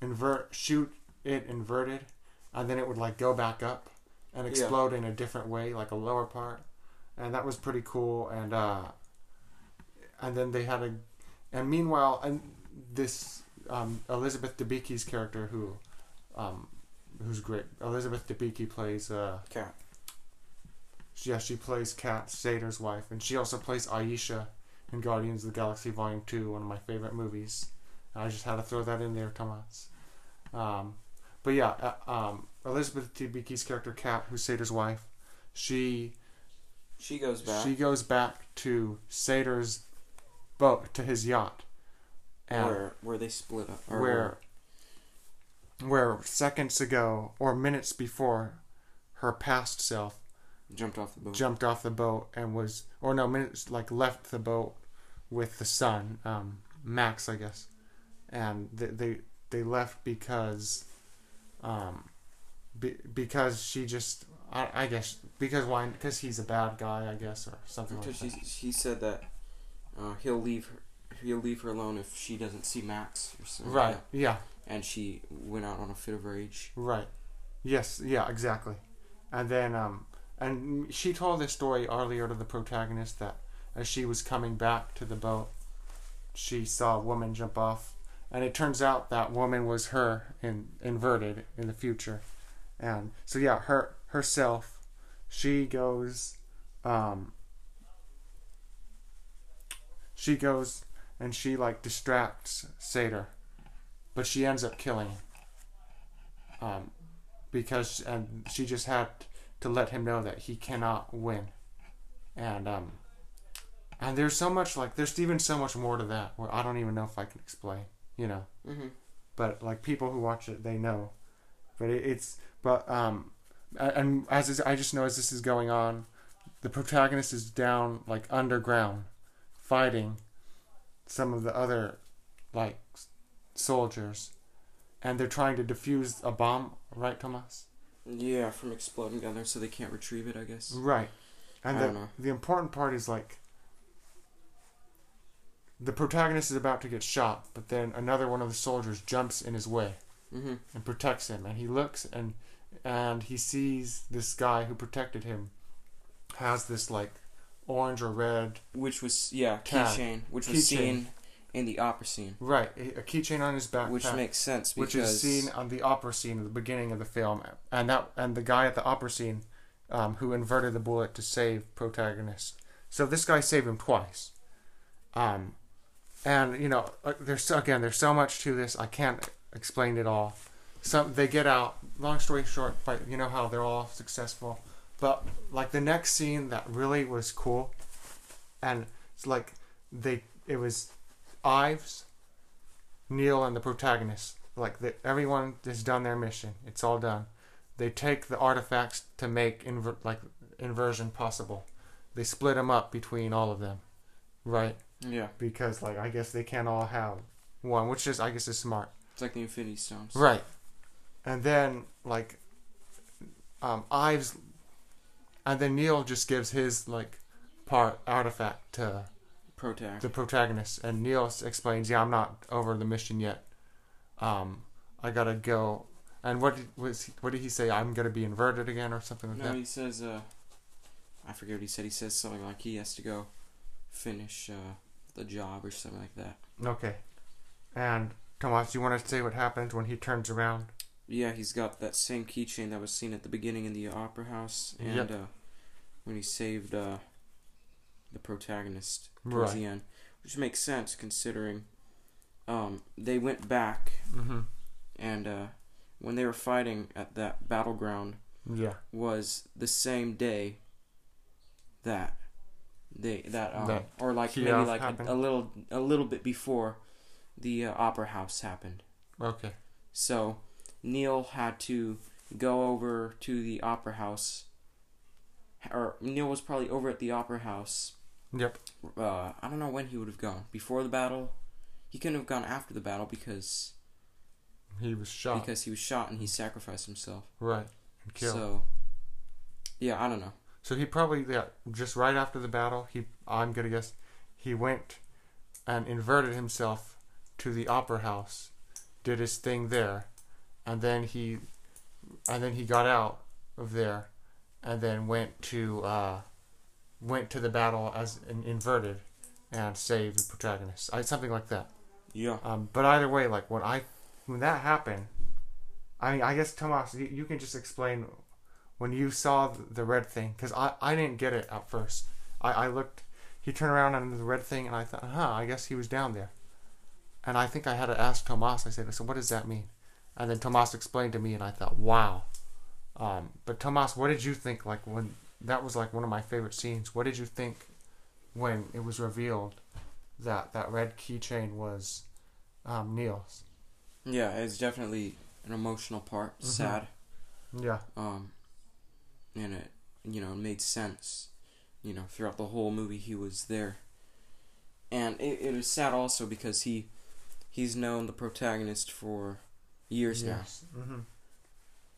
invert, shoot it inverted, and then it would like go back up and Yeah. explode in a different way, like a lower part, and that was pretty cool. And uh, and then they had a, and meanwhile, and this um, Elizabeth Debicki's character who, um, who's great. Elizabeth Debicki plays uh, Kat. yeah, she plays Kat Sator's wife, and she also plays Ayesha in Guardians of the Galaxy Volume Two, one of my favorite movies. I just had to throw that in there, Thomas. Um, but yeah, uh, um, Elizabeth Debicki's character Kat, who's Sator's wife, she She goes back. she goes back to Sator's boat to his yacht, where where they split up. or where where seconds ago or minutes before her past self jumped off the boat. jumped off the boat and was or no minutes like left the boat with the son um max i guess and they they, they left because um be, because she just I, I guess because why because he's a bad guy i guess or something like that she she said that uh, he'll leave her he'll leave her alone if she doesn't see Max or something. right that. yeah And she went out on a fit of rage. Right. Yes. Yeah. Exactly. And then, um, and she told this story earlier to the protagonist that as she was coming back to the boat, she saw a woman jump off, and it turns out that woman was her in inverted in the future, and so yeah, her herself, she goes, um, she goes and she like distracts Sator, but she ends up killing him. Um, because and she just had to let him know that he cannot win, and um, and there's so much like there's even so much more to that where I don't even know if I can explain, you know, Mm-hmm. but like people who watch it they know, but it, it's but um, and as is, I just know as this is going on, the protagonist is down like underground, fighting some of the other like soldiers and they're trying to defuse a bomb, right, Thomas? Yeah, from exploding down there, so they can't retrieve it. I guess. Right. And I the the important part is like the protagonist is about to get shot, but then another one of the soldiers jumps in his way Mm-hmm. and protects him, and he looks and and he sees this guy who protected him has this like orange or red Which was yeah keychain, which was Keychain. seen in the opera scene, right a keychain on his back, which makes sense because which is seen on the opera scene at the beginning of the film, and that and the guy at the opera scene, um, who inverted the bullet to save protagonist. So this guy saved him twice, um, and you know uh, there's again there's so much to this I can't explain it all. Some they get out. Long story short, but you know how they're all successful. But like the next scene that really was cool, and it's like they it was Ives, Neil, and the protagonist. Like the, everyone has done their mission. It's all done. They take the artifacts to make inver- like inversion possible. They split them up between all of them, right? yeah, Because like I guess they can't all have one, which is I guess is smart. It's like the Infinity Stones. Right. And then like um Ives and then Neil just gives his like part artifact to Protag. the protagonist and Neil explains, "Yeah, I'm not over the mission yet. Um I got to go." And what did, was he, what did he say? I'm going to be inverted again or something like No, that. No, he says. Uh, I forget what he said. He says something like he has to go finish uh, the job or something like that. Okay. And Tomas, you want to say what happens when he turns around? Yeah, he's got that same keychain that was seen at the beginning in the opera house, and Yep. uh, when he saved uh, the protagonist towards Right. the end, which makes sense considering um, they went back Mhm. and uh, when they were fighting at that battleground Yeah. was the same day that they that um That or like maybe like a, a little a little bit before the uh, opera house happened. Okay. So Neil had to go over to the opera house, or Neil was probably over at the opera house. Yep. Uh, I don't know when he would have gone before the battle. He couldn't have gone after the battle because He was shot. because he was shot and he sacrificed himself. right. And killed. So yeah, I don't know. So he probably yeah, just right after the battle, he I'm gonna guess he went and inverted himself to the opera house, did his thing there, and then he, and then he got out of there, and then went to uh, went to the battle as an inverted, and saved the protagonist. I, something like that. Yeah. Um, but either way, like when I when that happened, I mean, I guess Tomas, you, you can just explain when you saw the red thing because I I didn't get it at first. I I looked, he turned around on the red thing, and I thought, huh, I guess he was down there. And I think I had to ask Tomas. I said, so what does that mean? And then Tomas explained to me, and I thought, wow. Um, but Tomas, what did you think? Like when that was like one of my favorite scenes. What did you think when it was revealed that that red keychain was um, Neil's? Yeah, it's definitely an emotional part. Mhm. Sad. Yeah. Um, and it, you know, made sense. You know, throughout the whole movie, he was there. And it, it was sad also because he, he's known the protagonist for years Yes. Mm-hmm.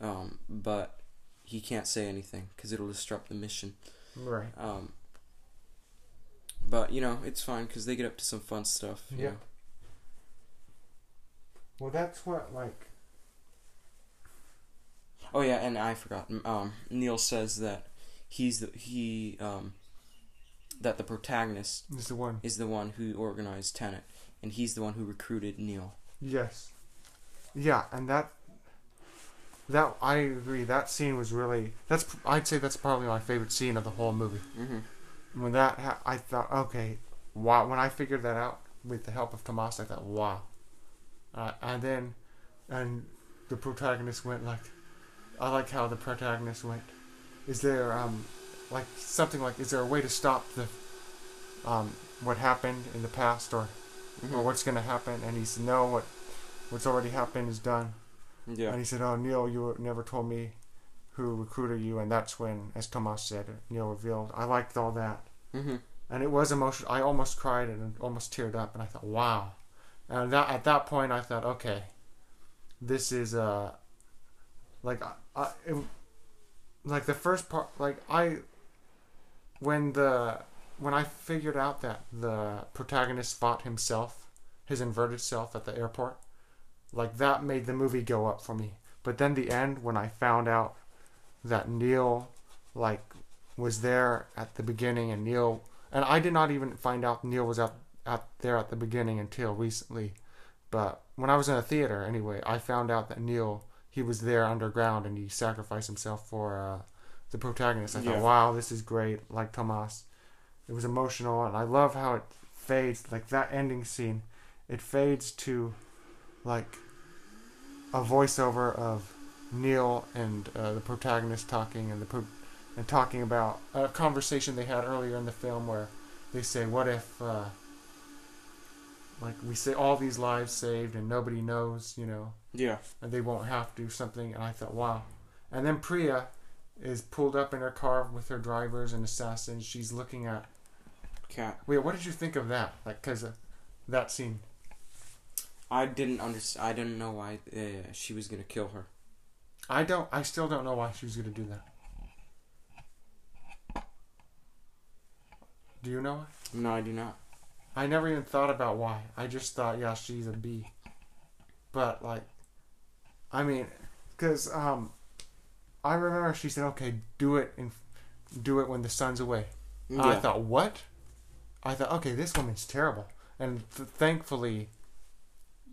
now. Um, but he can't say anything because it'll disrupt the mission. Right. Um, but you know, it's fine because they get up to some fun stuff. Yeah. know. Well, that's what like. Oh yeah, and I forgot. Um, Neil says that he's the he um that the protagonist Is the one. is the one who organized Tenet, and he's the one who recruited Neil. Yes. Yeah, and that. That I agree. That scene was really. That's I'd say that's probably my favorite scene of the whole movie. Mm-hmm. When that ha- I thought okay, wow. When I figured that out with the help of Tomas, I thought wow. Uh, and then, and the protagonist went like, I like how the protagonist went. Is there um, like something like is there a way to stop the, um, what happened in the past or Mm-hmm. or what's gonna happen? And he said no, what, what's already happened is done. Yeah. And he said, "Oh, Neil, you never told me who recruited you." And that's when, as Tomas said, Neil revealed. I liked all that, Mm-hmm. and it was emotional. I almost cried and almost teared up, and I thought, "Wow!" And that at that point, I thought, "Okay, this is uh, like I, I it, like the first part, like I, when the when I figured out that the protagonist fought himself, his inverted self at the airport." like that made the movie go up for me. But then the end when I found out that Neil like was there at the beginning and Neil and I did not even find out Neil was out, at there at the beginning until recently. But when I was in a theater anyway, I found out that Neil he was there underground and he sacrificed himself for uh, the protagonist. I Yeah. thought, wow, this is great. Like Tomas, it was emotional, and I love how it fades. Like that ending scene, it fades to like a voiceover of Neil and uh, the protagonist talking and the pro- and talking about a conversation they had earlier in the film where they say, "What if uh, like we say all these lives saved and nobody knows, you know, Yeah. and they won't have to something?" And I thought, "Wow." And then Priya is pulled up in her car with her drivers and assassins. She's looking at. Kat. Wait, what did you think of that? Like, cause uh, that scene. I didn't understand. I didn't know why uh, she was gonna kill her. I don't. I still don't know why she was gonna do that. Do you know? why? No, I do not. I never even thought about why. I just thought, yeah, she's a bee. But like, I mean, because um, I remember she said, "Okay, do it and do it when the sun's away." And I thought, what? I thought, okay, this woman's terrible. And th- thankfully,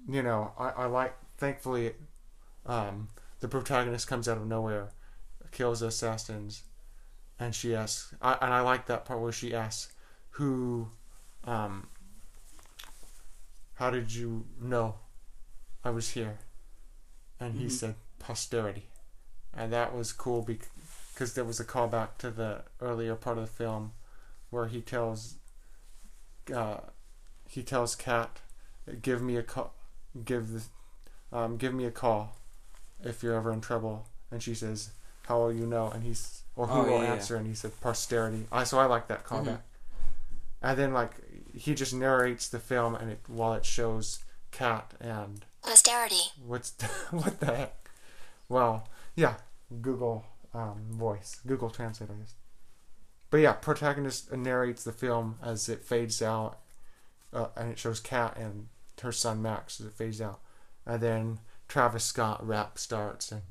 you know, I, I like, thankfully, um, the protagonist comes out of nowhere, kills the assassins, and she asks, I, and I like that part where she asks, who, um, how did you know I was here? And he Mhm. said, posterity. And that was cool because there was a callback to the earlier part of the film where he tells uh, he tells Kat, "Give me a call, give the, um, give me a call, if you're ever in trouble." And she says, "How will you know?" And he's or who Oh, will yeah, yeah. answer? And he said, "Posterity." I so I like that callback. And then like he just narrates the film, and it while it shows Kat and Posterity. what's what the heck? Well, yeah, Google um, Voice, Google Translate, I guess. But yeah, protagonist narrates the film as it fades out uh, and it shows Kat and her son Max as it fades out, and then Travis Scott rap starts, and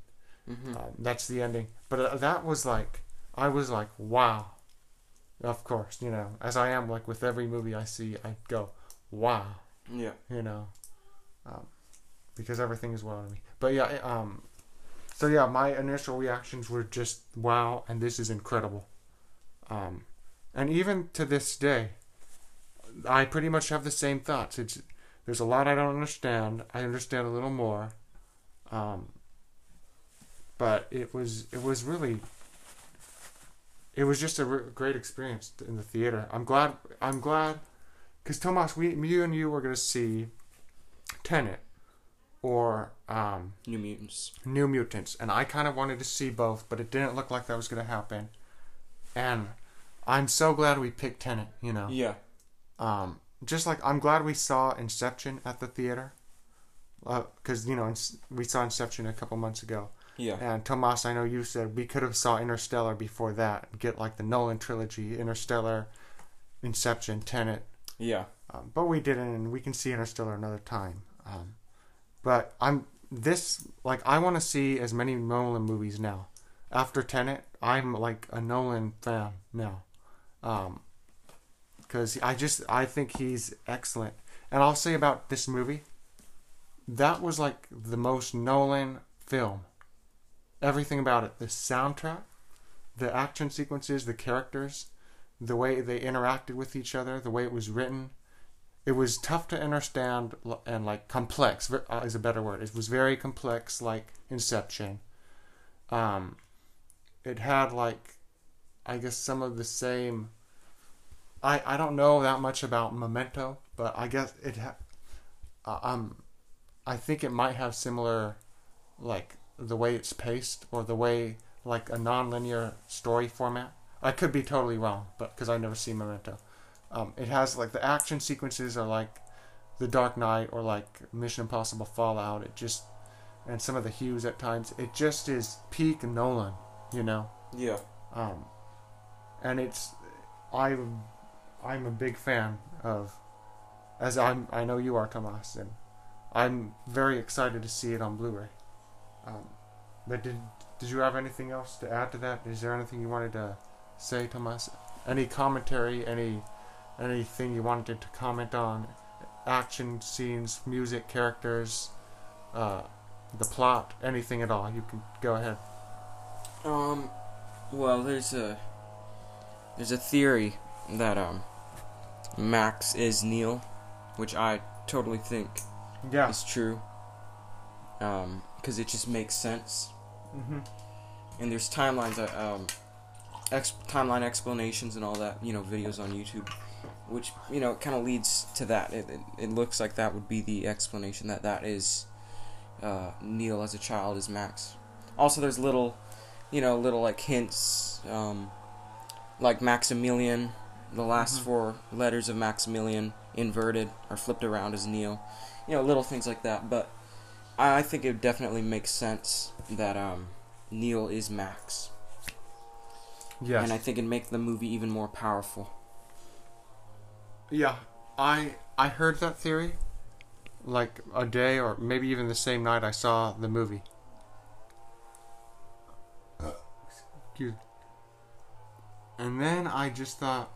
hmm um, that's the ending. But uh, that was like, I was like, wow. Of course, you know, as I am like with every movie I see, I go, wow, Yeah. you know, um, because everything is wow to me. But yeah, um, so yeah, my initial reactions were just wow, and this is incredible. Um, and even to this day, I pretty much have the same thoughts. It's there's a lot I don't understand. I understand a little more, um, but it was it was really it was just a re- great experience in the theater. I'm glad I'm glad because Tomas, we you and you were gonna see Tenet or um, New Mutants. New Mutants, and I kind of wanted to see both, but it didn't look like that was gonna happen. And I'm so glad we picked Tenet. You know, Yeah. um, just like I'm glad we saw Inception at the theater, because you know we saw Inception a couple months ago. Yeah. And Tomas, I know you said we could have saw Interstellar before that, and get like the Nolan trilogy, Interstellar, Inception, Tenet, Yeah. um, but we didn't, and we can see Interstellar another time. Um, but I'm this like I want to see as many Nolan movies now. After Tenet, I'm like a Nolan fan now, because I just I think he's excellent. And I'll say about this movie, that was like the most Nolan film. Everything about it, the soundtrack, the action sequences, the characters, the way they interacted with each other, the way it was written. It was tough to understand and like complex uh, is a better word. It was very complex, like Inception. Um, it had like, I guess some of the same. I I don't know that much about Memento, but I guess it. Ha- uh, um, I think it might have similar, like the way it's paced or the way like a non-linear story format. I could be totally wrong, but because I've never seen Memento, um, it has like the action sequences are like The Dark Knight or like Mission Impossible Fallout. It just and some of the hues at times. It just is peak Nolan, you know. Yeah. Um, and it's I'm I'm a big fan of as I'm I know you are Tomas and I'm very excited to see it on Blu-ray. Um, but did did you have anything else to add to that? Is there anything you wanted to say, Tomas? Any commentary? Any anything you wanted to comment on? Action scenes, music, characters, uh, the plot, anything at all? You can go ahead. Um, well, there's a there's a theory that um Max is Neil, which I totally think Yeah. is true. Um, because it just makes sense, Mm-hmm. and there's timelines, that, um, ex- timeline explanations and all that, you know, videos on YouTube, which you know kind of leads to that. It, it it looks like that would be the explanation that that is uh, Neil as a child is Max. Also, there's little, you know, little like hints, um, like Maximilian. The last Mhm. four letters of Maximilian inverted or flipped around as Neil. You know, little things like that. But I I think it definitely makes sense that um, Neil is Max, Yes. and I think it'd make the movie even more powerful. Yeah, I I heard that theory like a day or maybe even the same night I saw the movie. Me. And then I just thought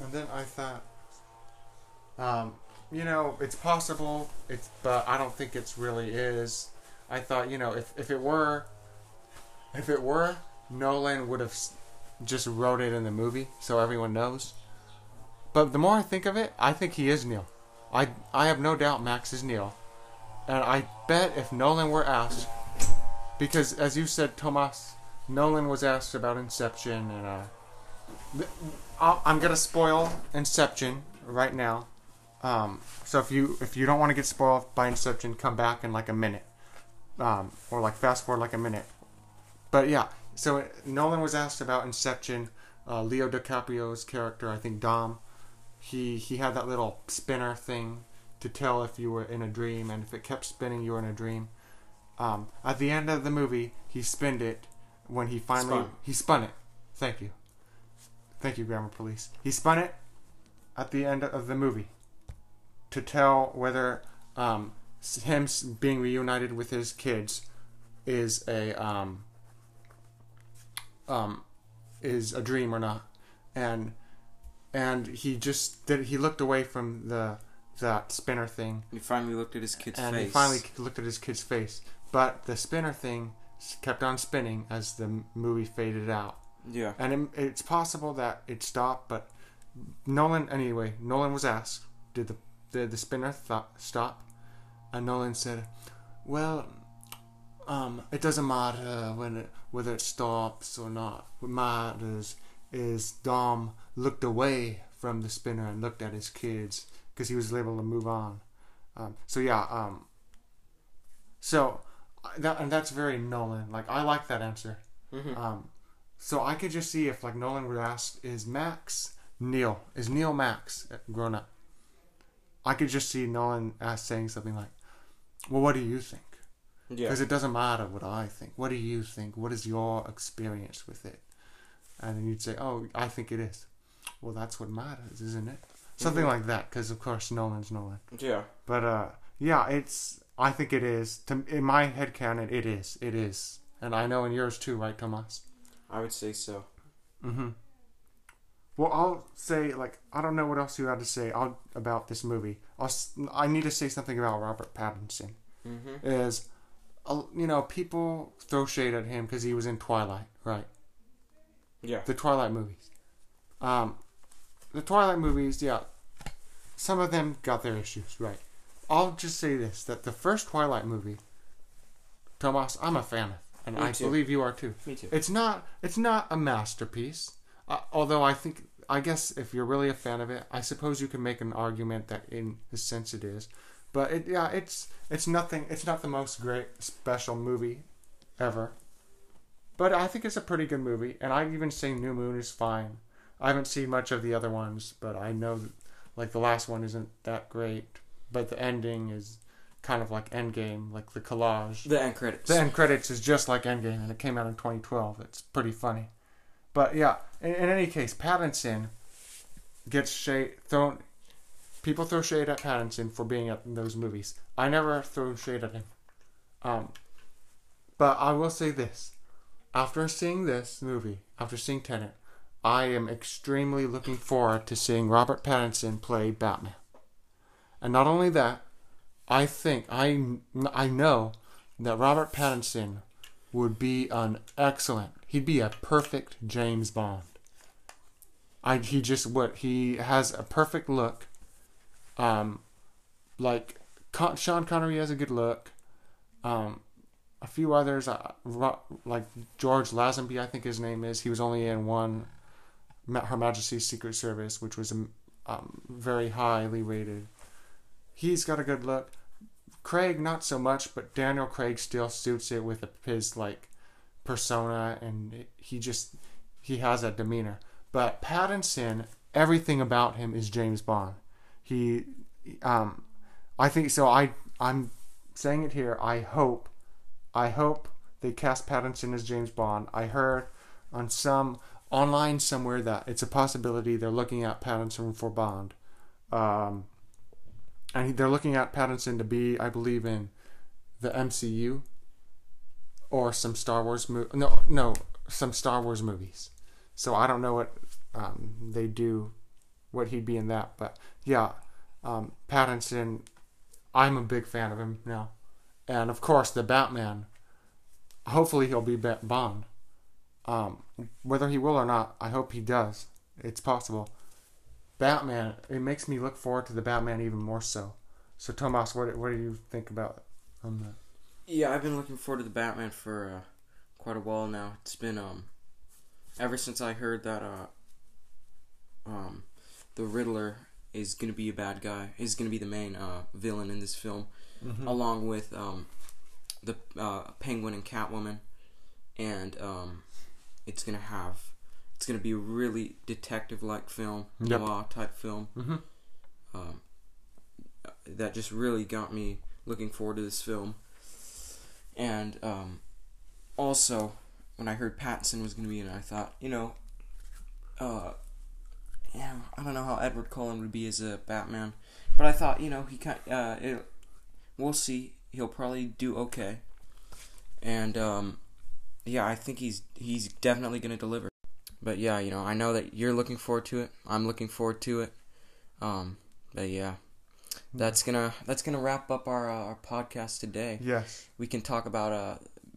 and then I thought um you know, it's possible, it's but I don't think it's really is. I thought, you know, if if it were if it were Nolan would have just wrote it in the movie so everyone knows. But the more I think of it, I think he is Neil. I I have no doubt Max is Neil. And I bet if Nolan were asked because as you said Thomas, Nolan was asked about Inception and uh I'm to spoil Inception right now. Um so if you if you don't want to get spoiled by Inception, come back in like a minute. Um or like fast forward like a minute. But yeah, so Nolan was asked about Inception. Uh, Leo DiCaprio's character, I think Dom, he he had that little spinner thing to tell if you were in a dream, and if it kept spinning, you were in a dream. Um, at the end of the movie, he spinned it when he finally Spun. he spun it. Thank you, thank you, grammar police. He spun it, at the end of the movie to tell whether um, him being reunited with his kids is a um, um, is a dream or not, and and he just did. He looked away from the that spinner thing, He finally looked at his kid's and face. he finally looked at his kid's face. But the spinner thing kept on spinning as the movie faded out, Yeah. and it, it's possible that it stopped. But Nolan, anyway, Nolan was asked, "Did the did the spinner th- stop?" And Nolan said, "Well, um, it doesn't matter when it, whether it stops or not. What matters is Dom looked away from the spinner and looked at his kids because he was able to move on. Um, so yeah, um, so that and that's very Nolan. Like I like that answer. Mm-hmm. Um, so I could just see if like Nolan would ask, "Is Max Neil? Is Neil Max grown up?" I could just see Nolan ask saying something like, "Well, what do you think?" yeah. Because it doesn't matter what I think. What do you think? What is your experience with it? And then you'd say, "Oh, I think it is." Well, that's what matters, isn't it? Something Mhm. like that. Because of course Nolan's Nolan. Yeah. But uh, yeah, it's. I think it is. To in my head canon, it is. It is. And I know in yours too, right, Tomas? I would say so. Mm-hmm. Well, I'll say like I don't know what else you had to say I'll, about this movie. I'll, I need to say something about Robert Pattinson. Mm-hmm. Is uh, you know people throw shade at him because he was in Twilight, right? Yeah. The Twilight movies. Um, the Twilight movies, yeah. Some of them got their issues, right? I'll just say this: that the first Twilight movie, Tomas, I'm a fan of, and Me I too. believe you are too. Me too. It's not. It's not a masterpiece. Uh, although I think, I guess, if you're really a fan of it, I suppose you can make an argument that, in a sense, it is. But it, yeah, it's it's nothing. It's not the most great special movie ever. But I think it's a pretty good movie, and I even say New Moon is fine. I haven't seen much of the other ones, but I know, that, like the last one isn't that great. But the ending is kind of like Endgame, like the collage. The end credits. The end credits is just like Endgame, and it came out in 2012. It's pretty funny. But yeah, in, in any case, Pattinson gets shade thrown. People throw shade at Pattinson for being in those movies. I never throw shade at him. Um, but I will say this: after seeing this movie, after seeing Tenet, I am extremely looking forward to seeing Robert Pattinson play Batman. And not only that, I think I I know that Robert Pattinson would be an excellent. He'd be a perfect James Bond. I he just what he has a perfect look. Um, like Con- Sean Connery has a good look. Um, a few others uh, like George Lazenby, I think his name is. He was only in one, Her Majesty's Secret Service, which was um, very highly rated. He's got a good look. Craig not so much, but Daniel Craig still suits it with his like persona, and he just he has that demeanor. But Pattinson, everything about him is James Bond. He, um, I think so. I I'm saying it here. I hope, I hope they cast Pattinson as James Bond. I heard on some online somewhere that it's a possibility they're looking at Pattinson for Bond. Um, and they're looking at Pattinson to be, I believe, in the MCU or some Star Wars mo- no no some Star Wars movies. So I don't know what um, they do, what he'd be in that, but yeah, um, Pattinson, I'm a big fan of him now, and of course the Batman. Hopefully he'll be Bond. Um, whether he will or not, I hope he does. It's possible. Batman, it makes me look forward to the Batman even more so. So, Tomas, what what do you think about um, that? Yeah, I've been looking forward to the Batman for uh, quite a while now. It's been um ever since I heard that uh um the Riddler is gonna be a bad guy, is gonna be the main uh villain in this film, Mm-hmm. along with um the uh, Penguin and Catwoman, and um it's gonna have it's gonna be a really detective like film, Yep. noir type film. Mm-hmm. Um, that just really got me looking forward to this film. And um, also, when I heard Pattinson was going to be in it, I thought, you know, uh, yeah, I don't know how Edward Cullen would be as a Batman, but I thought you know he kind uh, it, we'll see. He'll probably do okay, and um, yeah, I think he's he's definitely gonna deliver. But yeah, you know, I know that you're looking forward to it. I'm looking forward to it. Um, but yeah, that's gonna that's gonna wrap up our uh, our podcast today. Yes. We can talk about uh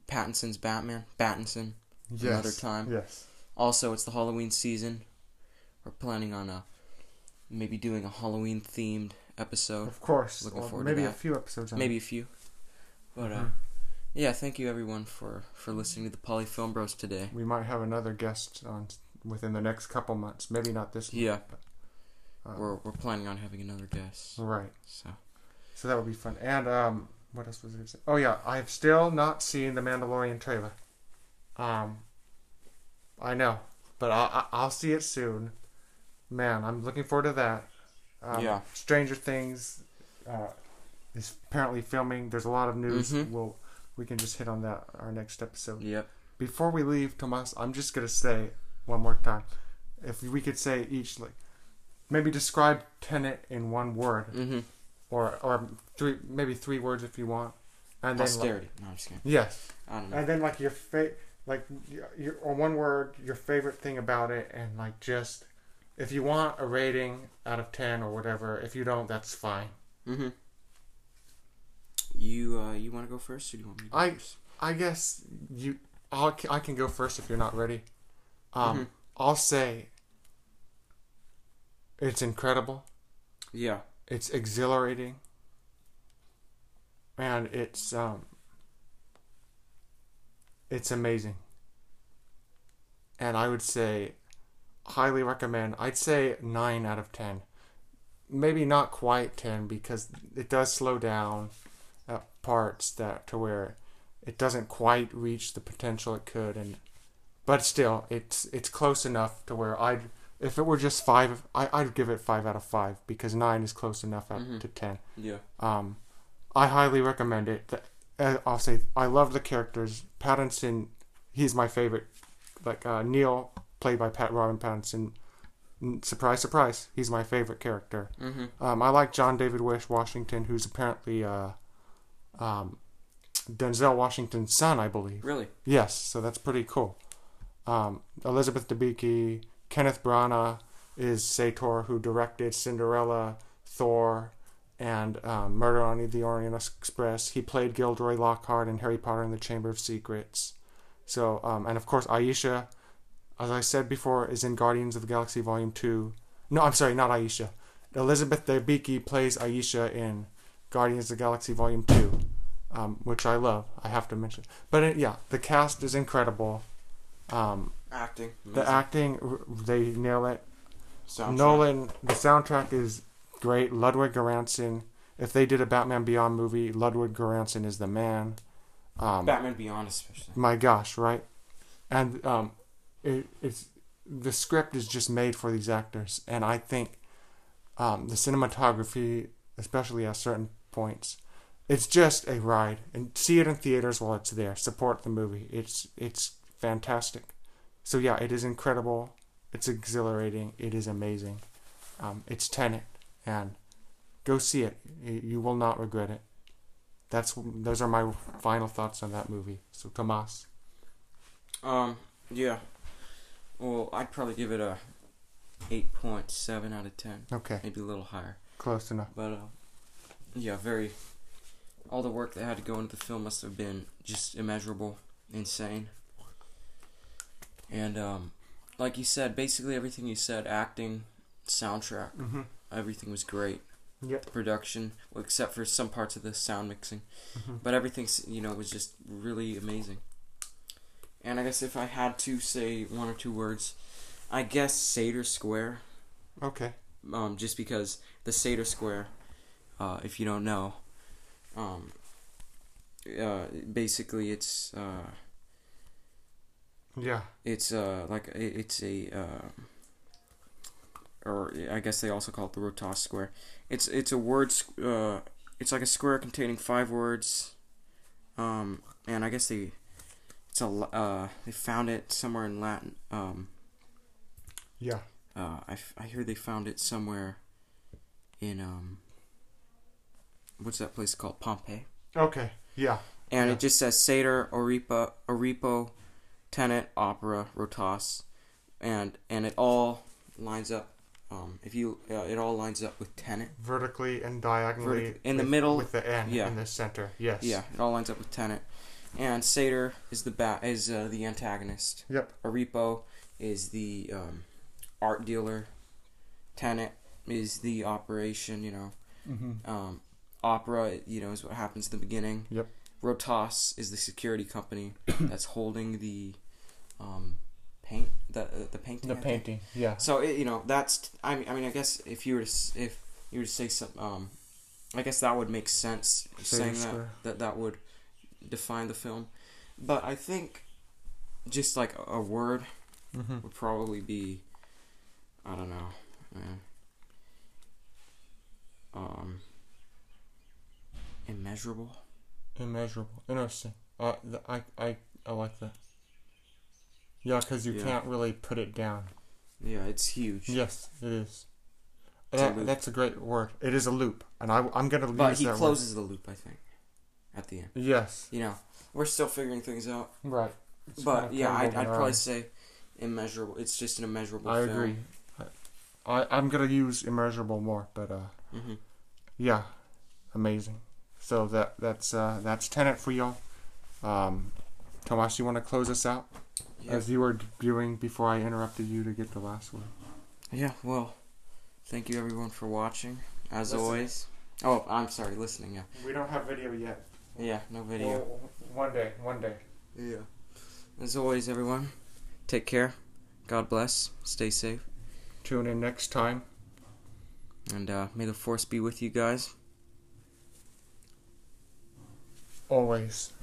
Pattinson's Batman, Pattinson, Yes. another time. Yes. Also, it's the Halloween season. We're planning on uh maybe doing a Halloween themed episode, Of course. Looking Or forward to maybe a few episodes. Maybe a few. But uh, Mhm. Yeah, thank you everyone for for listening to the Poly Film Bros today. We might have another guest on within the next couple months. Maybe not this. month, Yeah, but, uh, we're we're planning on having another guest. right. So So that would be fun. And um, what else was I going to say? Oh yeah, I've still not seen the Mandalorian trailer. Um, I know, but I'll I- I'll see it soon. Man, I'm looking forward to that. Um, Yeah. Stranger Things uh, is apparently filming. There's a lot of news. Mhm. We'll we can just hit on that our next episode. yep. Before we leave, Tomas, I'm just gonna say one more time, if we could say each like, maybe describe Tenet in one word Mm-hmm. or or three maybe three words if you want, and then like, Posterity. no, I'm just kidding. yes, I don't know. and then like your fa- like your, your or one word your favorite thing about it, and like just if you want a rating out of ten or whatever, if you don't, that's fine. Mm-hmm. You uh, you want to go first, or do you want me to go I- first? I guess you I'll, I can go first if you're not ready. Um, Mhm. I'll say it's incredible. Yeah. It's exhilarating, and it's um, it's amazing. And I would say, highly recommend. I'd say nine out of ten. Maybe not quite ten because it does slow down parts that to where it doesn't quite reach the potential it could, and but still, it's it's close enough to where I'd if it were just five, I, I'd give it five out of five because nine is close enough Mhm. to ten. Yeah. Um, I highly recommend it. Uh, I'll say I love the characters. Pattinson, he's my favorite. Like uh, Neil, played by Pat Robert Pattinson. Surprise, surprise, he's my favorite character. Mm-hmm. Um, I like John David Wish Washington, who's apparently uh, um, Denzel Washington's son, I believe. Really? Yes, so that's pretty cool. Um, Elizabeth Debicki, Kenneth Branagh is Sator, who directed Cinderella, Thor, and um, Murder on the Orient Express. He played Gilderoy Lockhart in Harry Potter and the Chamber of Secrets. So, um, and of course, Ayesha, as I said before, is in Guardians of the Galaxy Volume 2. No, I'm sorry, not Ayesha. Elizabeth Debicki plays Ayesha in Guardians of the Galaxy Volume 2, um, which I love, I have to mention. But it, yeah, the cast is incredible. Um, Acting. the acting, they nail it. Soundtrack. Nolan, the soundtrack is great. Ludwig Göransson. If they did a Batman Beyond movie, Ludwig Göransson is the man. Um, Batman Beyond, especially. my gosh, right? And um, it, it's the script is just made for these actors, and I think um, the cinematography, especially at certain points, it's just a ride. And see it in theaters while it's there. Support the movie. It's it's fantastic. So yeah, it is incredible. It's exhilarating. It is amazing. Um, it's Tenet, and go see it. You will not regret it. That's those are my final thoughts on that movie. So Tomas. Um. Yeah. Well, I'd probably give it a eight point seven out of ten, Okay, maybe a little higher. close enough. But uh, yeah, very. All the work that had to go into the film must have been just immeasurable, insane. And um, like you said, basically everything you said, acting, soundtrack, Mm-hmm. everything was great. Yep. Production, well, except for some parts of the sound mixing, Mm-hmm. but everything you know was just really amazing. And I guess if I had to say one or two words, I guess Sator Square Okay. um, just because the Sator Square, uh, if you don't know, um, uh, basically it's uh, Yeah. it's uh, like it's a uh, or I guess they also call it the Rotas Square. It's it's a word uh, it's like a square containing five words, um, and I guess they it's a uh, they found it somewhere in Latin um, Yeah. Uh, I, f- I hear they found it somewhere in um. What's that place called? Pompeii. Okay. Yeah. And Yeah. it just says Sator, Oripa, Arepo, Tenet, Opera, Rotas, and and it all lines up. Um, if you, uh, it all lines up with Tenet. Vertically and diagonally. Vertic- in the middle, With the N yeah. in the center. Yes. Yeah, it all lines up with Tenet. And Sator is the ba- is uh, the antagonist. Yep. Arepo is the um, art dealer. Tenet is the operation. You know, Mm-hmm. um, Opera, you know, is what happens at the beginning. Yep. Rotas is the security company that's holding the um, paint, the uh, the painting. The I think. painting. Yeah. So it, you know, that's I mean, I mean, I guess if you were to if you were to say some, um, I guess that would make sense Say saying that that that would define the film. But I think just like a, word Mm-hmm. would probably be, I don't know, uh, um, immeasurable. Immeasurable. Interesting. Uh, I, I, I like that. Yeah, because you Yeah. can't really put it down. Yeah, it's huge. Yes, it is. A That, that's a great word. It is a loop, and I, I'm gonna use But he that closes the loop, I think, at the end. Yes. You know, we're still figuring things out. Right. It's But yeah, I'd, I'd probably say immeasurable. It's just an immeasurable I film. agree. I, I'm gonna use immeasurable more, but uh, hmm yeah, amazing. So that that's uh, that's Tenet for y'all. Um, Tomas, you want to close us out Yeah. as you were doing before I interrupted you to get the last one. yeah. Well, thank you everyone for watching. As Listening. always. Oh, I'm sorry, listening. Yeah. We don't have video yet. Yeah. No video. Well, one day, one day. Yeah. As always, everyone, take care. God bless. Stay safe. Tune in next time. And uh, may the force be with you guys. Always.